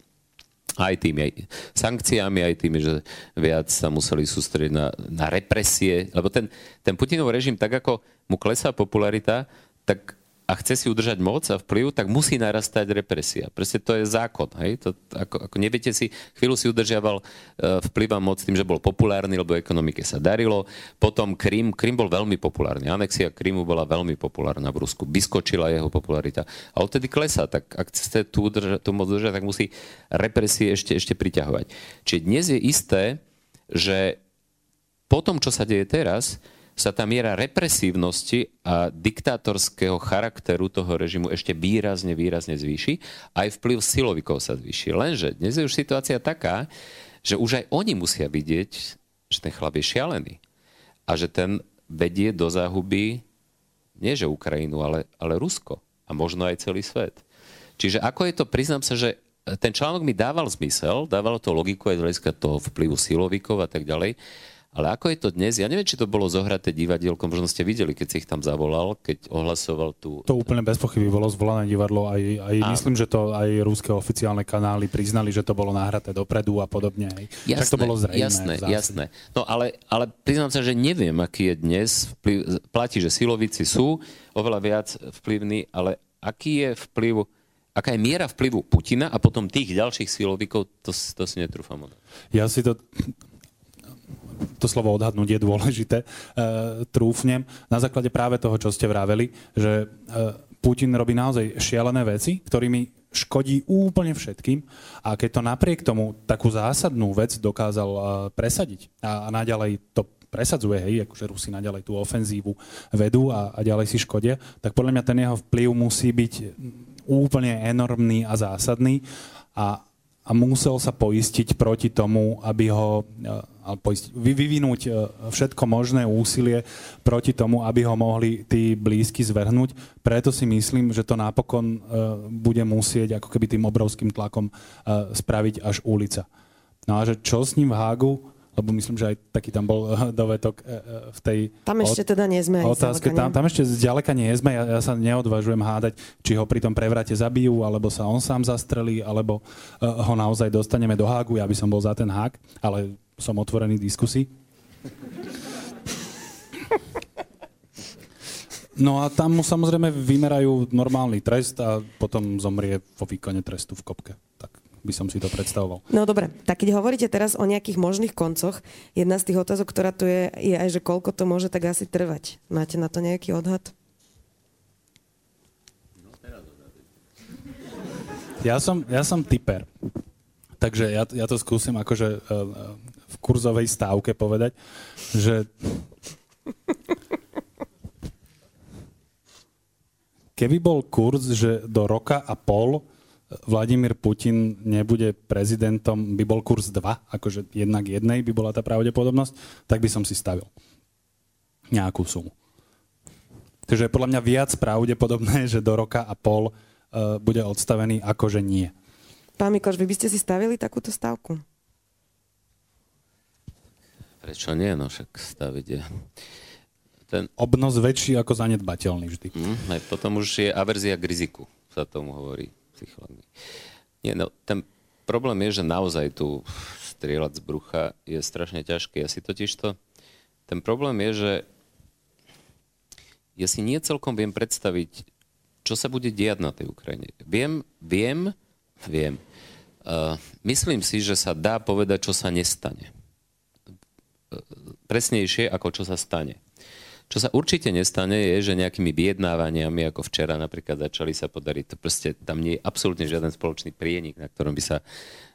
aj tými aj sankciami, aj tými, že viac sa museli sústrediť na, na represie. Lebo ten, ten Putinov režim, tak ako mu klesá popularita, tak a chce si udržať moc a vplyv, tak musí narastať represia. Proste to je zákon. Hej? To, ako, ako neviete si, chvíľu si udržiaval uh, vplyv a moc tým, že bol populárny, lebo ekonomike sa darilo. Potom Krym, Krym bol veľmi populárny. Anexia Krymu bola veľmi populárna v Rusku. Vyskočila jeho popularita. A odtedy klesá. Tak ak chcete tú, udrža- tú moc udržať, tak musí represie ešte, ešte priťahovať. Čiže dnes je isté, že po tom, čo sa deje teraz, sa tá miera represívnosti a diktátorského charakteru toho režimu ešte výrazne, výrazne zvýši. Aj vplyv silovikov sa zvýši. Lenže dnes je už situácia taká, že už aj oni musia vidieť, že ten chlap je šialený. A že ten vedie do záhuby nie že Ukrajinu, ale, ale Rusko. A možno aj celý svet. Čiže ako je to, priznám sa, že ten článok mi dával zmysel, dávalo to logiku aj z hľadiska toho vplyvu silovikov a tak ďalej, ale ako je to dnes? Ja neviem, či to bolo zohraté divadielko, možno ste videli, keď si ich tam zavolal, keď ohlasoval tú... To úplne bez pochyby bolo zvolané divadlo. Aj, aj myslím, že to aj rúske oficiálne kanály priznali, že to bolo nahraté dopredu a podobne. Jasné, tak to bolo zrejme. Jasné, jasné. No ale, ale priznám sa, že neviem, aký je dnes. Vplyv, platí, že silovici sú oveľa viac vplyvní, ale aký je vplyv aká je miera vplyvu Putina a potom tých ďalších silovikov, to, to si netrúfam. Ja si to to slovo odhadnúť je dôležité, e, trúfnem, na základe práve toho, čo ste vraveli, že e, Putin robí naozaj šialené veci, ktorými škodí úplne všetkým a keď to napriek tomu takú zásadnú vec dokázal uh, presadiť a, a naďalej to presadzuje, hej, akože Rusi naďalej tú ofenzívu vedú a, a ďalej si škodia, tak podľa mňa ten jeho vplyv musí byť úplne enormný a zásadný a, a musel sa poistiť proti tomu, aby ho e, poistiť, vyvinúť e, všetko možné úsilie proti tomu, aby ho mohli tí blízky zvrhnúť. Preto si myslím, že to napokon e, bude musieť ako keby tým obrovským tlakom spraviť až ulica. No a že čo s ním v Hágu, lebo myslím, že aj taký tam bol eh, dovetok eh, eh, v tej Tam ešte teda nie sme. Otázke, tam, tam ešte zďaleka nie sme. Ja, ja sa neodvážujem hádať, či ho pri tom prevrate zabijú, alebo sa on sám zastrelí, alebo uh, ho naozaj dostaneme do hágu. Ja by som bol za ten hák, ale som otvorený diskusii. No a tam mu samozrejme vymerajú normálny trest a potom zomrie vo výkone trestu v kopke. Tak by som si to predstavoval. No dobre, tak keď hovoríte teraz o nejakých možných koncoch, jedna z tých otázok, ktorá tu je, je aj, že koľko to môže tak asi trvať. Máte na to nejaký odhad? Ja som, ja som typer. Takže ja, ja to skúsim akože uh, v kurzovej stávke povedať, že keby bol kurz, že do roka a pol Vladimír Putin nebude prezidentom, by bol kurz 2, akože jednak jednej by bola tá pravdepodobnosť, tak by som si stavil nejakú sumu. Takže je podľa mňa viac pravdepodobné, že do roka a pol uh, bude odstavený, ako že nie. Pán Mikoš, vy by ste si stavili takúto stavku? Prečo nie? No však staviť je... Ten... Obnos väčší ako zanedbateľný vždy. Mm, aj potom už je averzia k riziku, sa tomu hovorí psychológii. Nie, no, ten problém je, že naozaj tu strieľať z brucha je strašne ťažké. Ja si totiž to... Ten problém je, že ja si nie celkom viem predstaviť, čo sa bude diať na tej Ukrajine. Viem, viem, viem. Uh, myslím si, že sa dá povedať, čo sa nestane. Uh, presnejšie, ako čo sa stane. Čo sa určite nestane, je, že nejakými vyjednávaniami, ako včera napríklad začali sa podariť, to proste tam nie je absolútne žiaden spoločný prienik, na ktorom by sa,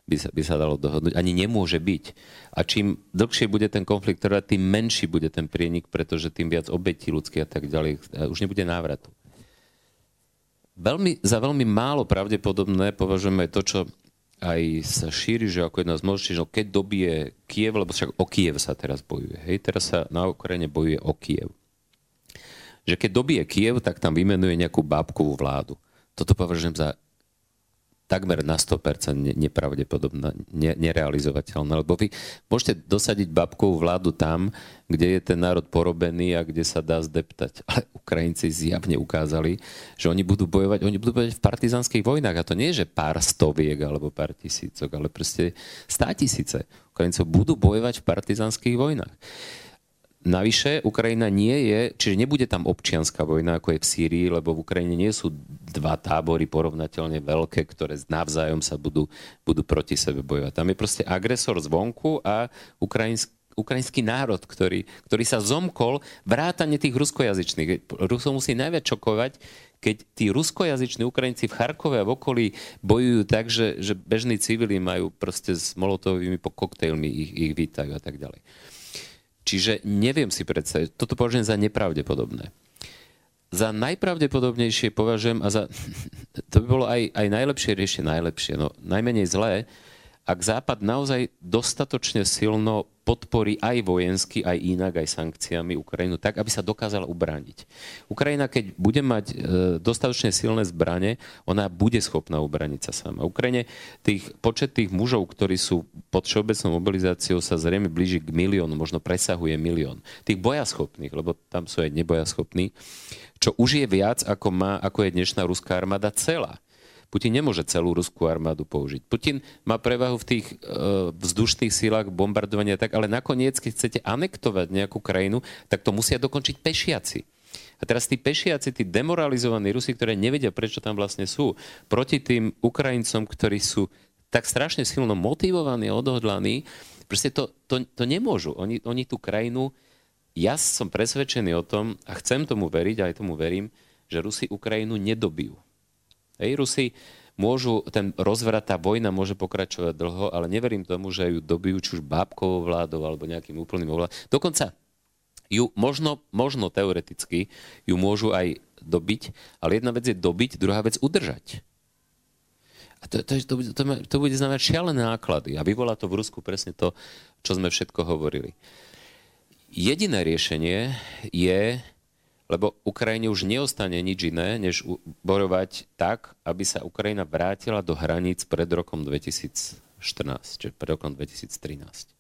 by sa, by sa dalo dohodnúť. Ani nemôže byť. A čím dlhšie bude ten konflikt trvať, tým menší bude ten prienik, pretože tým viac obetí ľudských a tak ďalej. Už nebude návratu. Veľmi, za veľmi málo pravdepodobné považujeme to, čo aj sa šíri, že ako jedna z možností, že keď dobije Kiev, lebo však o Kiev sa teraz bojuje. Hej, teraz sa na Ukrajine bojuje o Kiev že keď dobije Kiev, tak tam vymenuje nejakú bábkovú vládu. Toto považujem za takmer na 100% nepravdepodobné, nerealizovateľné. Lebo vy môžete dosadiť babkovú vládu tam, kde je ten národ porobený a kde sa dá zdeptať. Ale Ukrajinci zjavne ukázali, že oni budú bojovať, oni budú bojovať v partizanských vojnách. A to nie je, že pár stoviek alebo pár tisícok, ale proste stá tisíce. Ukrajincov budú bojovať v partizanských vojnách. Navyše, Ukrajina nie je, čiže nebude tam občianská vojna, ako je v Sýrii, lebo v Ukrajine nie sú dva tábory porovnateľne veľké, ktoré navzájom sa budú, budú proti sebe bojovať. Tam je proste agresor zvonku a ukrajinský ukrajinský národ, ktorý, ktorý sa zomkol vrátane tých ruskojazyčných. Rusov musí najviac čokovať, keď tí ruskojazyční Ukrajinci v Charkove a v okolí bojujú tak, že, že bežní civili majú proste s molotovými koktejlmi ich, ich vítajú a tak ďalej. Čiže neviem si predstaviť, toto považujem za nepravdepodobné. Za najpravdepodobnejšie považujem, a za, to by bolo aj, aj najlepšie riešenie, najlepšie, no najmenej zlé, ak Západ naozaj dostatočne silno podporí aj vojensky, aj inak, aj sankciami Ukrajinu, tak, aby sa dokázala ubrániť. Ukrajina, keď bude mať e, dostatočne silné zbranie, ona bude schopná ubraniť sa sama. Ukrajine tých, počet tých mužov, ktorí sú pod všeobecnou mobilizáciou, sa zrejme blíži k miliónu, možno presahuje milión. Tých bojaschopných, lebo tam sú aj nebojaschopní, čo už je viac, ako, má, ako je dnešná ruská armáda celá. Putin nemôže celú ruskú armádu použiť. Putin má prevahu v tých uh, vzdušných sílach bombardovania tak, ale nakoniec, keď chcete anektovať nejakú krajinu, tak to musia dokončiť pešiaci. A teraz tí pešiaci, tí demoralizovaní Rusi, ktoré nevedia, prečo tam vlastne sú, proti tým Ukrajincom, ktorí sú tak strašne silno motivovaní a odhodlaní, proste to, to, to nemôžu. Oni, oni tú krajinu, ja som presvedčený o tom a chcem tomu veriť, aj tomu verím, že Rusi Ukrajinu nedobijú. Hej, Rusi môžu, ten rozvrat, tá vojna môže pokračovať dlho, ale neverím tomu, že ju dobijú či už bábkovou vládou alebo nejakým úplným ovládom. Dokonca ju možno, možno teoreticky ju môžu aj dobiť, ale jedna vec je dobiť, druhá vec udržať. A to, to, to, to, to bude znamenať šialené náklady. A vyvolá to v Rusku presne to, čo sme všetko hovorili. Jediné riešenie je lebo Ukrajine už neostane nič iné, než bojovať tak, aby sa Ukrajina vrátila do hraníc pred rokom 2014, čiže pred rokom 2013.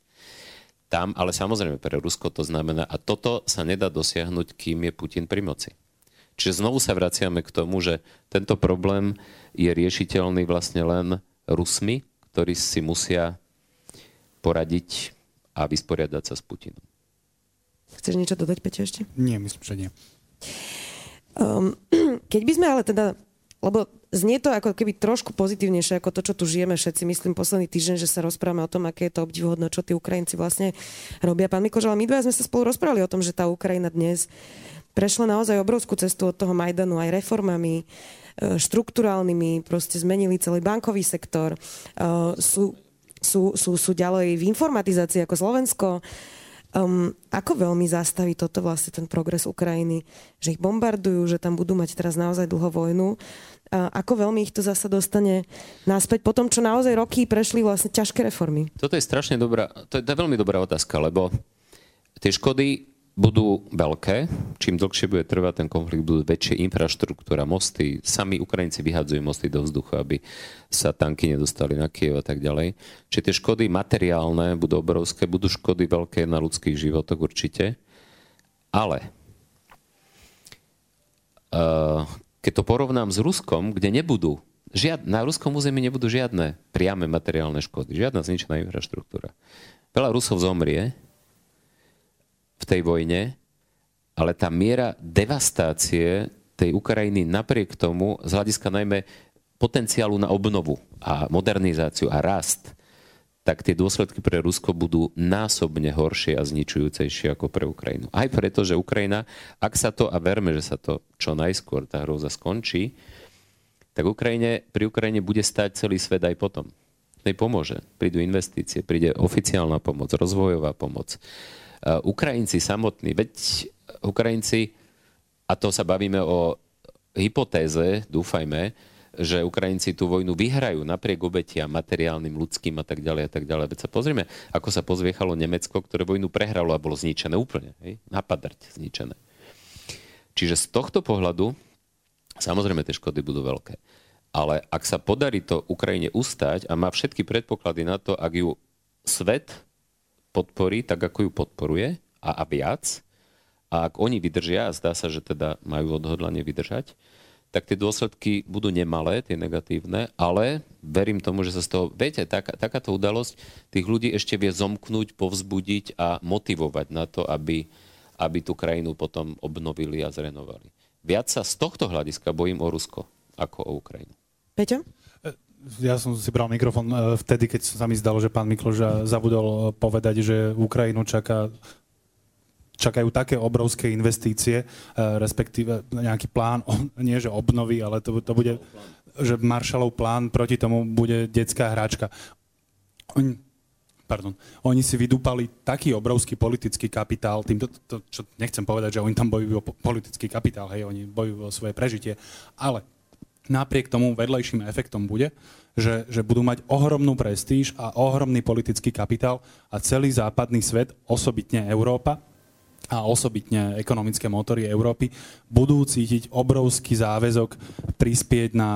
Tam, ale samozrejme pre Rusko to znamená, a toto sa nedá dosiahnuť, kým je Putin pri moci. Čiže znovu sa vraciame k tomu, že tento problém je riešiteľný vlastne len Rusmi, ktorí si musia poradiť a vysporiadať sa s Putinom. Chceš niečo dodať, Peťo, ešte? Nie, myslím, že nie. Um, keď by sme ale teda, lebo znie to ako keby trošku pozitívnejšie ako to, čo tu žijeme všetci, myslím, posledný týždeň, že sa rozprávame o tom, aké je to obdivuhodné, čo tí Ukrajinci vlastne robia. Pán Mikoš, ale my dva sme sa spolu rozprávali o tom, že tá Ukrajina dnes prešla naozaj obrovskú cestu od toho Majdanu aj reformami, e, štruktúrálnymi, proste zmenili celý bankový sektor, e, sú, sú, sú, sú ďalej v informatizácii ako Slovensko, Um, ako veľmi zastaví toto vlastne ten progres Ukrajiny? Že ich bombardujú, že tam budú mať teraz naozaj dlho vojnu. A ako veľmi ich to zasa dostane naspäť po tom, čo naozaj roky prešli vlastne ťažké reformy? Toto je strašne dobrá, to je, to je veľmi dobrá otázka, lebo tie škody budú veľké, čím dlhšie bude trvať ten konflikt, budú väčšie infraštruktúra, mosty. Sami Ukrajinci vyhadzujú mosty do vzduchu, aby sa tanky nedostali na Kiev a tak ďalej. Čiže tie škody materiálne budú obrovské, budú škody veľké na ľudských životoch určite. Ale uh, keď to porovnám s Ruskom, kde nebudú, žiad, na ruskom území nebudú žiadne priame materiálne škody, žiadna zničená infraštruktúra. Veľa Rusov zomrie, v tej vojne, ale tá miera devastácie tej Ukrajiny napriek tomu, z hľadiska najmä potenciálu na obnovu a modernizáciu a rast, tak tie dôsledky pre Rusko budú násobne horšie a zničujúcejšie ako pre Ukrajinu. Aj preto, že Ukrajina, ak sa to, a verme, že sa to čo najskôr tá hrôza skončí, tak Ukrajine, pri Ukrajine bude stať celý svet aj potom. Nej pomôže. Prídu investície, príde oficiálna pomoc, rozvojová pomoc, Ukrajinci samotní, veď Ukrajinci, a to sa bavíme o hypotéze, dúfajme, že Ukrajinci tú vojnu vyhrajú napriek obetiam materiálnym, ľudským a tak ďalej a tak ďalej. Veď sa pozrieme, ako sa pozviechalo Nemecko, ktoré vojnu prehralo a bolo zničené úplne. Hej? Napadrť zničené. Čiže z tohto pohľadu, samozrejme tie škody budú veľké. Ale ak sa podarí to Ukrajine ustať a má všetky predpoklady na to, ak ju svet podporí tak, ako ju podporuje a, a viac. A ak oni vydržia, a zdá sa, že teda majú odhodlanie vydržať, tak tie dôsledky budú nemalé, tie negatívne, ale verím tomu, že sa z toho, viete, tak, takáto udalosť tých ľudí ešte vie zomknúť, povzbudiť a motivovať na to, aby, aby tú krajinu potom obnovili a zrenovali. Viac sa z tohto hľadiska bojím o Rusko ako o Ukrajinu. Peťo? Ja som si bral mikrofón e, vtedy, keď sa mi zdalo, že pán Mikloš zabudol povedať, že Ukrajinu čaká čakajú také obrovské investície, e, respektíve nejaký plán, nie že obnovy, ale to, to bude, že Marshallov plán proti tomu bude detská hráčka. Oni, pardon, oni si vydúpali taký obrovský politický kapitál, tým to, to, čo nechcem povedať, že oni tam bojujú o politický kapitál, hej, oni bojujú o svoje prežitie, ale napriek tomu vedlejším efektom bude, že, že budú mať ohromnú prestíž a ohromný politický kapitál a celý západný svet, osobitne Európa a osobitne ekonomické motory Európy, budú cítiť obrovský záväzok prispieť na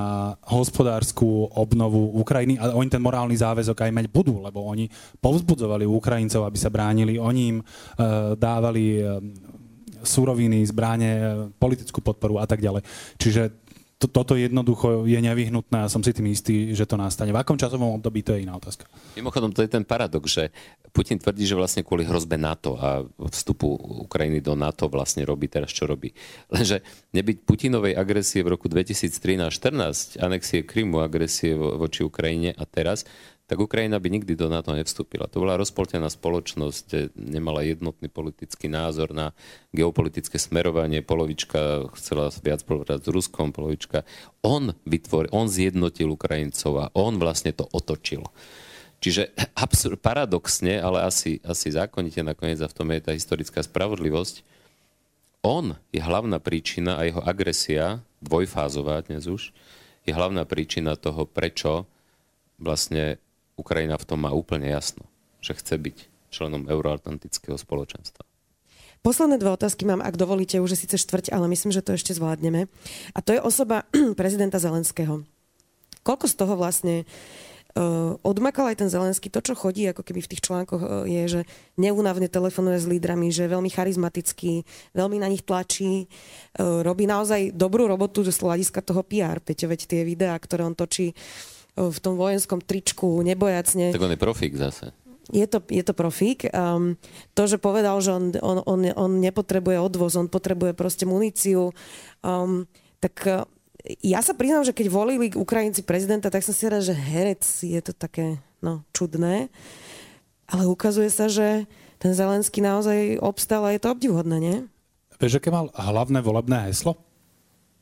hospodárskú obnovu Ukrajiny a oni ten morálny záväzok aj mať budú, lebo oni povzbudzovali Ukrajincov, aby sa bránili, oni im e, dávali e, suroviny, zbráne, e, politickú podporu a tak ďalej. Čiže to, toto jednoducho je nevyhnutné a som si tým istý, že to nastane. V akom časovom období, to je iná otázka. Mimochodom, to je ten paradox, že Putin tvrdí, že vlastne kvôli hrozbe NATO a vstupu Ukrajiny do NATO vlastne robí teraz, čo robí. Lenže nebyť Putinovej agresie v roku 2013-14, anexie Krymu, agresie voči Ukrajine a teraz, tak Ukrajina by nikdy do NATO nevstúpila. To bola rozpoltená spoločnosť, nemala jednotný politický názor na geopolitické smerovanie, polovička chcela viac spolupracovať s Ruskom, polovička. On vytvoril, on zjednotil Ukrajincov a on vlastne to otočil. Čiže absur- paradoxne, ale asi, asi zákonite nakoniec a v tom je tá historická spravodlivosť, on je hlavná príčina a jeho agresia, dvojfázová dnes už, je hlavná príčina toho, prečo vlastne Ukrajina v tom má úplne jasno, že chce byť členom euroatlantického spoločenstva. Posledné dve otázky mám, ak dovolíte, už je síce štvrť, ale myslím, že to ešte zvládneme. A to je osoba prezidenta Zelenského. Koľko z toho vlastne Uh, odmakal aj ten Zelenský. To, čo chodí ako keby v tých článkoch, uh, je, že neunavne telefonuje s lídrami, že je veľmi charizmatický, veľmi na nich tlačí, uh, robí naozaj dobrú robotu z hľadiska toho PR. Peťo, veď tie videá, ktoré on točí v tom vojenskom tričku, nebojacne. Tak on je profík zase. Je to, je to profík. Um, to, že povedal, že on, on, on, on nepotrebuje odvoz, on potrebuje proste muníciu, um, tak ja sa priznám, že keď volili Ukrajinci prezidenta, tak som si rád, že herec je to také no, čudné. Ale ukazuje sa, že ten Zelenský naozaj obstal a je to obdivhodné, nie? Vieš, aké mal hlavné volebné heslo?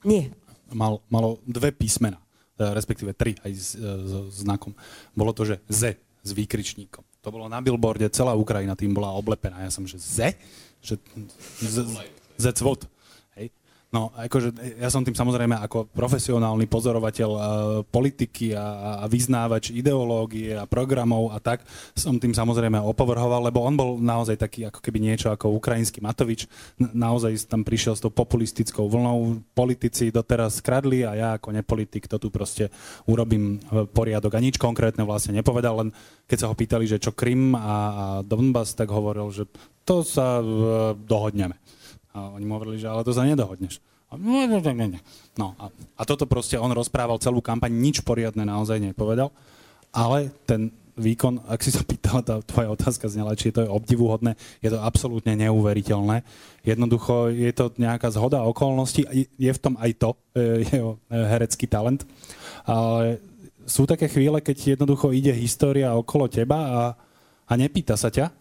Nie. Mal, malo dve písmena, e, respektíve tri aj s, e, s znakom. Bolo to, že Z s výkričníkom. To bolo na billboarde, celá Ukrajina tým bola oblepená. Ja som, že Z? Že Z, Z, Z, Z No, akože ja som tým samozrejme ako profesionálny pozorovateľ uh, politiky a, a vyznávač ideológie a programov a tak, som tým samozrejme opovrhoval, lebo on bol naozaj taký ako keby niečo ako ukrajinský Matovič. naozaj tam prišiel s tou populistickou vlnou. Politici doteraz skradli a ja ako nepolitik to tu proste urobím e, poriadok. A nič konkrétne vlastne nepovedal, len keď sa ho pýtali, že čo Krym a, a Donbass, tak hovoril, že to sa uh, dohodneme. A oni mu hovorili, že ale to sa nedohodneš. No, no, no, no a, a toto proste on rozprával celú kampaň, nič poriadne naozaj nepovedal, ale ten výkon, ak si sa pýtala, tá tvoja otázka znela, či je to obdivuhodné, je to absolútne neuveriteľné. Jednoducho je to nejaká zhoda okolností, je v tom aj to, e, jeho e, herecký talent, ale sú také chvíle, keď jednoducho ide história okolo teba a, a nepýta sa ťa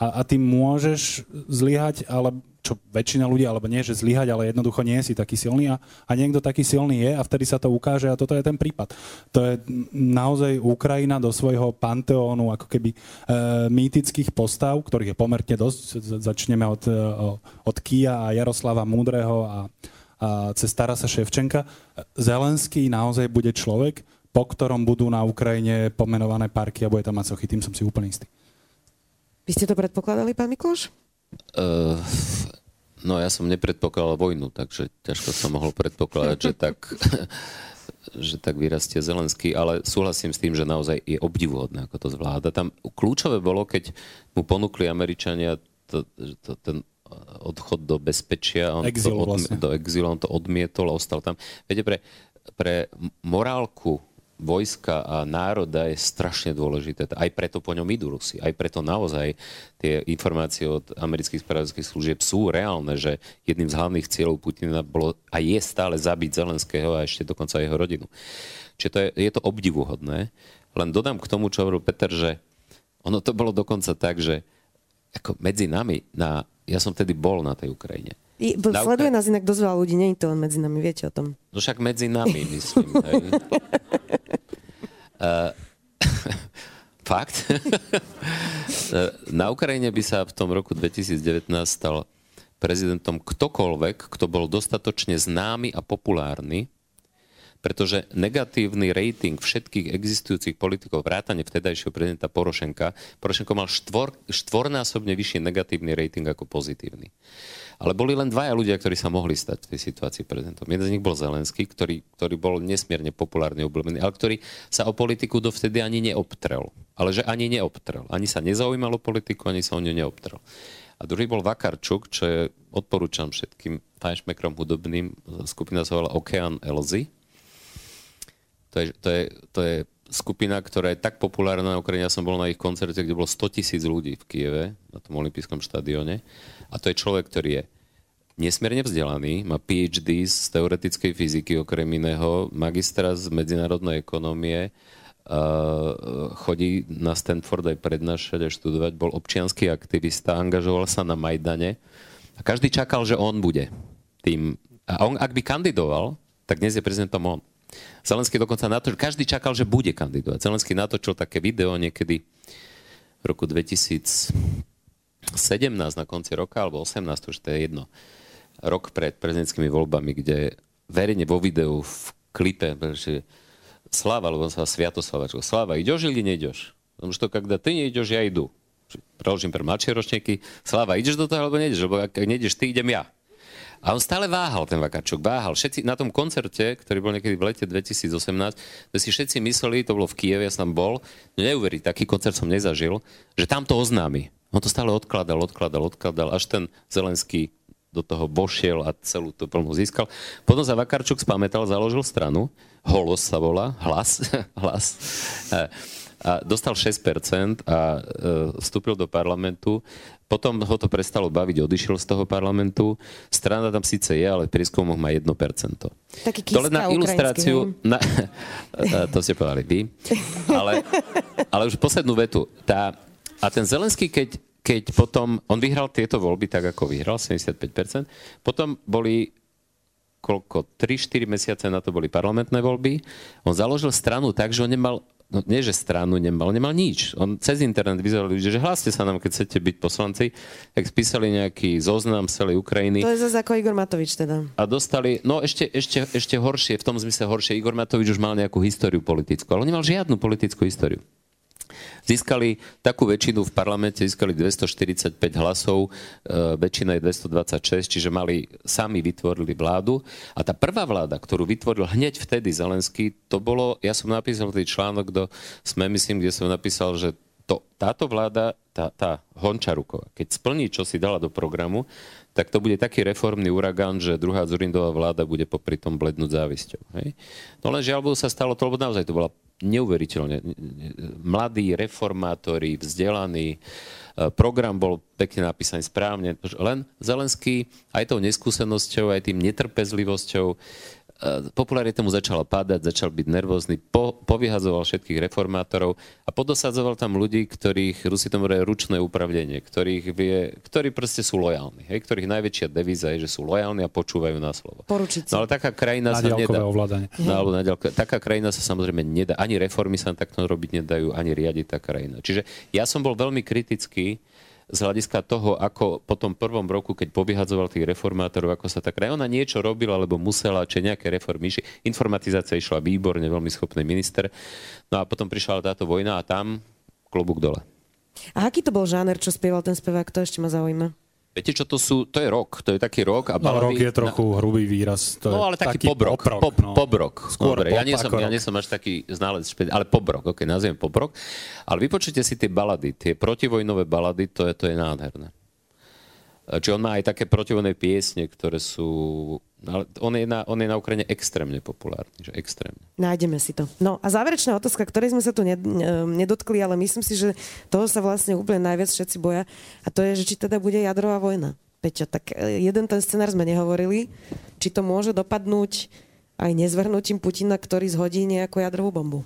a, a ty môžeš zlyhať, ale čo väčšina ľudí, alebo nie, že zlyhať, ale jednoducho nie si taký silný a, a niekto taký silný je a vtedy sa to ukáže a toto je ten prípad. To je naozaj Ukrajina do svojho panteónu ako keby e, mýtických postav, ktorých je pomerne dosť. Začneme od, e, od Kia a Jaroslava Múdreho a, a cez Tarasa Ševčenka. Zelenský naozaj bude človek, po ktorom budú na Ukrajine pomenované parky a bude tam mať sochy. Tým som si úplne istý. Vy ste to predpokladali, pán Mikloš? Uh, no ja som nepredpokladal vojnu, takže ťažko som mohol predpokladať, že tak, že tak vyrastie Zelenský, ale súhlasím s tým, že naozaj je obdivuhodné, ako to zvláda. Tam kľúčové bolo, keď mu ponúkli Američania to, to, ten odchod do bezpečia, on Exil, to odmi- vlastne. do exilu, on to odmietol a ostal tam. Viete, pre, pre morálku vojska a národa je strašne dôležité. Aj preto po ňom idú Rusi. Aj preto naozaj tie informácie od amerických spravodajských služieb sú reálne, že jedným z hlavných cieľov Putina bolo a je stále zabiť Zelenského a ešte dokonca jeho rodinu. Čiže to je, je to obdivuhodné. Len dodám k tomu, čo hovoril Peter, že ono to bolo dokonca tak, že ako medzi nami, na, ja som vtedy bol na tej Ukrajine. I, sleduje nás inak dosť veľa ľudí, nie je to len medzi nami, viete o tom. No však medzi nami, myslím. hej. Uh, fakt? Na Ukrajine by sa v tom roku 2019 stal prezidentom ktokoľvek, kto bol dostatočne známy a populárny, pretože negatívny rating všetkých existujúcich politikov, vrátane vtedajšieho prezidenta Porošenka, Porošenko mal štvor, štvornásobne vyšší negatívny rating ako pozitívny. Ale boli len dvaja ľudia, ktorí sa mohli stať v tej situácii prezidentom. Jeden z nich bol Zelenský, ktorý, ktorý bol nesmierne populárny, obľúbený, ale ktorý sa o politiku dovtedy ani neobtrel. Ale že ani neobtrel. Ani sa nezaujímalo politiku, ani sa o ňu neobtrel. A druhý bol Vakarčuk, čo je, odporúčam všetkým fajnšmekrom hudobným, skupina sa volá Okean Elzy. To je, to, je, to je skupina, ktorá je tak populárna na Ukrajine. Ja som bol na ich koncerte, kde bolo 100 tisíc ľudí v Kieve, na tom olympijskom štadióne. A to je človek, ktorý je nesmierne vzdelaný, má PhD z teoretickej fyziky okrem iného, magistra z medzinárodnej ekonomie, chodí na Stanford aj prednášať a študovať, bol občianský aktivista, angažoval sa na Majdane a každý čakal, že on bude tým. A on, ak by kandidoval, tak dnes je prezidentom on. Zelenský dokonca natočil, každý čakal, že bude kandidovať. Zelenský natočil také video niekedy v roku 2017 na konci roka, alebo 18, už to je jedno, rok pred prezidentskými voľbami, kde verejne vo videu, v klipe, že Slava, lebo on sa Sviatoslavačko. Slava, ideš или не идешь? Потому что когда ты не идешь, я иду. Preložím pre mladšie ročníky. Slava, ideš do toho, alebo nejdeš? Lebo ak nejdeš ty, idem ja. A on stále váhal, ten Vakarčuk, váhal. Všetci na tom koncerte, ktorý bol niekedy v lete 2018, to si všetci mysleli, to bolo v Kieve, ja som bol, neuverí, taký koncert som nezažil, že tam to oznámi. On to stále odkladal, odkladal, odkladal, až ten Zelenský do toho vošiel a celú tú plnú získal. Potom sa Vakarčuk spamätal, založil stranu, Holos sa volá, hlas, hlas. A dostal 6% a e, vstúpil do parlamentu. Potom ho to prestalo baviť, odišiel z toho parlamentu. Strana tam síce je, ale v prieskumoch má 1%. Taký to len na ilustráciu... Na, to ste povedali vy. Ale, ale už poslednú vetu. Tá, a ten Zelenský, keď, keď potom... On vyhral tieto voľby tak, ako vyhral, 75%. Potom boli koľko, 3-4 mesiace na to boli parlamentné voľby. On založil stranu tak, že on nemal no nie, že stranu nemal, nemal nič. On cez internet vyzeral ľudí, že hláste sa nám, keď chcete byť poslanci, tak spísali nejaký zoznam z celej Ukrajiny. To je zase ako Igor Matovič teda. A dostali, no ešte, ešte, ešte horšie, v tom zmysle horšie, Igor Matovič už mal nejakú históriu politickú, ale on nemal žiadnu politickú históriu. Získali takú väčšinu v parlamente, získali 245 hlasov, e, väčšina je 226, čiže mali, sami vytvorili vládu. A tá prvá vláda, ktorú vytvoril hneď vtedy Zelenský, to bolo, ja som napísal tý článok do SME, myslím, kde som napísal, že to, táto vláda, tá, tá Hončaruková, keď splní, čo si dala do programu, tak to bude taký reformný uragán, že druhá Zurindová vláda bude popri tom blednúť závisťou. Hej? No len žiaľ sa stalo to, lebo naozaj to bola neuveriteľne. Mladí reformátori, vzdelaní, e, program bol pekne napísaný správne, len Zelenský aj tou neskúsenosťou, aj tým netrpezlivosťou popularita mu začala padať, začal byť nervózny, po, povyhazoval všetkých reformátorov a podosadzoval tam ľudí, ktorých, Rusi tomu ručné upravdenie, ktorých vie, ktorí proste sú lojálni, hej, ktorých najväčšia devíza je, že sú lojálni a počúvajú na slovo. Poručiť No ale taká krajina sa nedá. Ovládanie. No, alebo na ďalko, taká krajina sa samozrejme nedá, ani reformy sa takto robiť nedajú, ani riadiť tá krajina. Čiže ja som bol veľmi kritický z hľadiska toho, ako po tom prvom roku, keď povyhadzoval tých reformátorov, ako sa tak ona niečo robila, alebo musela, či nejaké reformy išli. Informatizácia išla výborne, veľmi schopný minister. No a potom prišla táto vojna a tam klobúk dole. A aký to bol žáner, čo spieval ten spevák, to ešte ma zaujíma? Viete, čo to sú? To je rok. To je taký rok. A no, rok je trochu na... hrubý výraz. To no, ale taký, taký pobrok. Poprok, pop, no. pobrok. Skôr Dobre, pop ja, nie som, ja nie som až taký znalec, ale pobrok. Ok, nazviem pobrok. Ale vypočujte si tie balady, tie protivojnové balady, to je, to je nádherné. Čiže on má aj také protivojné piesne, ktoré sú ale on je, na, on je na Ukrajine extrémne populárny, že extrémne. Nájdeme si to. No a záverečná otázka, ktorej sme sa tu nedotkli, ale myslím si, že toho sa vlastne úplne najviac všetci boja a to je, že či teda bude jadrová vojna. Peťo, tak e, jeden ten scenár sme nehovorili, či to môže dopadnúť aj nezvrhnutím Putina, ktorý zhodí nejakú jadrovú bombu.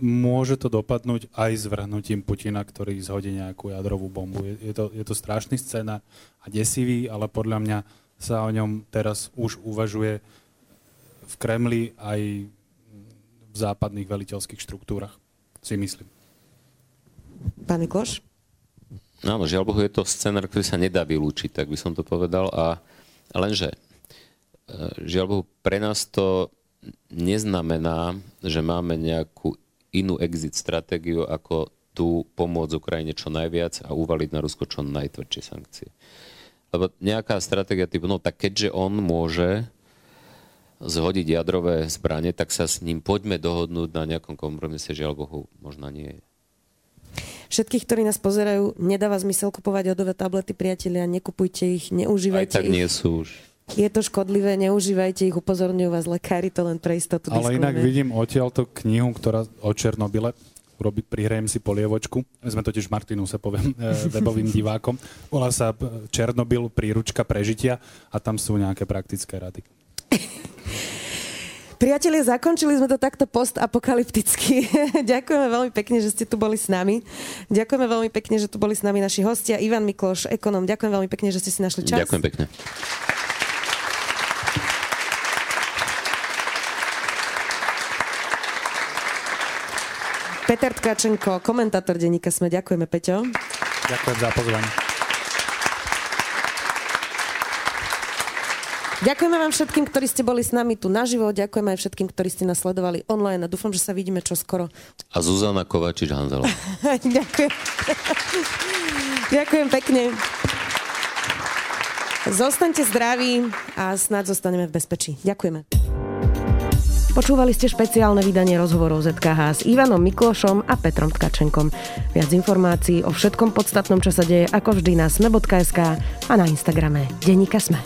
Môže to dopadnúť aj zvrhnutím Putina, ktorý zhodí nejakú jadrovú bombu. Je, je, to, je to strašný scéna a desivý, ale podľa mňa sa o ňom teraz už uvažuje v Kremli aj v západných veliteľských štruktúrach, si myslím. Pán Mikloš? Áno, žiaľ Bohu, je to scenár, ktorý sa nedá vylúčiť, tak by som to povedal. A lenže, e, žiaľ Bohu, pre nás to neznamená, že máme nejakú inú exit stratégiu, ako tu pomôcť Ukrajine čo najviac a uvaliť na Rusko čo najtvrdšie sankcie. Lebo nejaká stratégia typu, no tak keďže on môže zhodiť jadrové zbranie, tak sa s ním poďme dohodnúť na nejakom kompromise, žiaľ Bohu, možno nie je. Všetkých, ktorí nás pozerajú, nedáva zmysel kupovať jodové tablety, priatelia, nekupujte ich, neužívajte Aj tak ich. nie sú už. Je to škodlivé, neužívajte ich, upozorňujú vás lekári, to len pre istotu Ale inak vidím odtiaľto knihu, ktorá o Černobyle, urobiť, prihrajem si polievočku. My sme totiž Martinu sa poviem e, webovým divákom. Volá sa e, Černobyl, príručka prežitia a tam sú nejaké praktické rady. Priatelia, zakončili sme to takto postapokalypticky. Ďakujeme veľmi pekne, že ste tu boli s nami. Ďakujeme veľmi pekne, že tu boli s nami naši hostia. Ivan Mikloš, ekonom. Ďakujem veľmi pekne, že ste si našli čas. Ďakujem pekne. Peter Tkačenko, komentátor denníka Sme. Ďakujeme, Peťo. Ďakujem za pozvanie. Ďakujeme vám všetkým, ktorí ste boli s nami tu naživo. Ďakujeme aj všetkým, ktorí ste nás sledovali online a dúfam, že sa vidíme čoskoro. A Zuzana Kovačič Hanzelová. Ďakujem. Ďakujem pekne. Zostaňte zdraví a snad zostaneme v bezpečí. Ďakujeme. Počúvali ste špeciálne vydanie rozhovorov ZKH s Ivanom Miklošom a Petrom Tkačenkom. Viac informácií o všetkom podstatnom, čo sa deje, ako vždy na sme.sk a na Instagrame Denika Sme.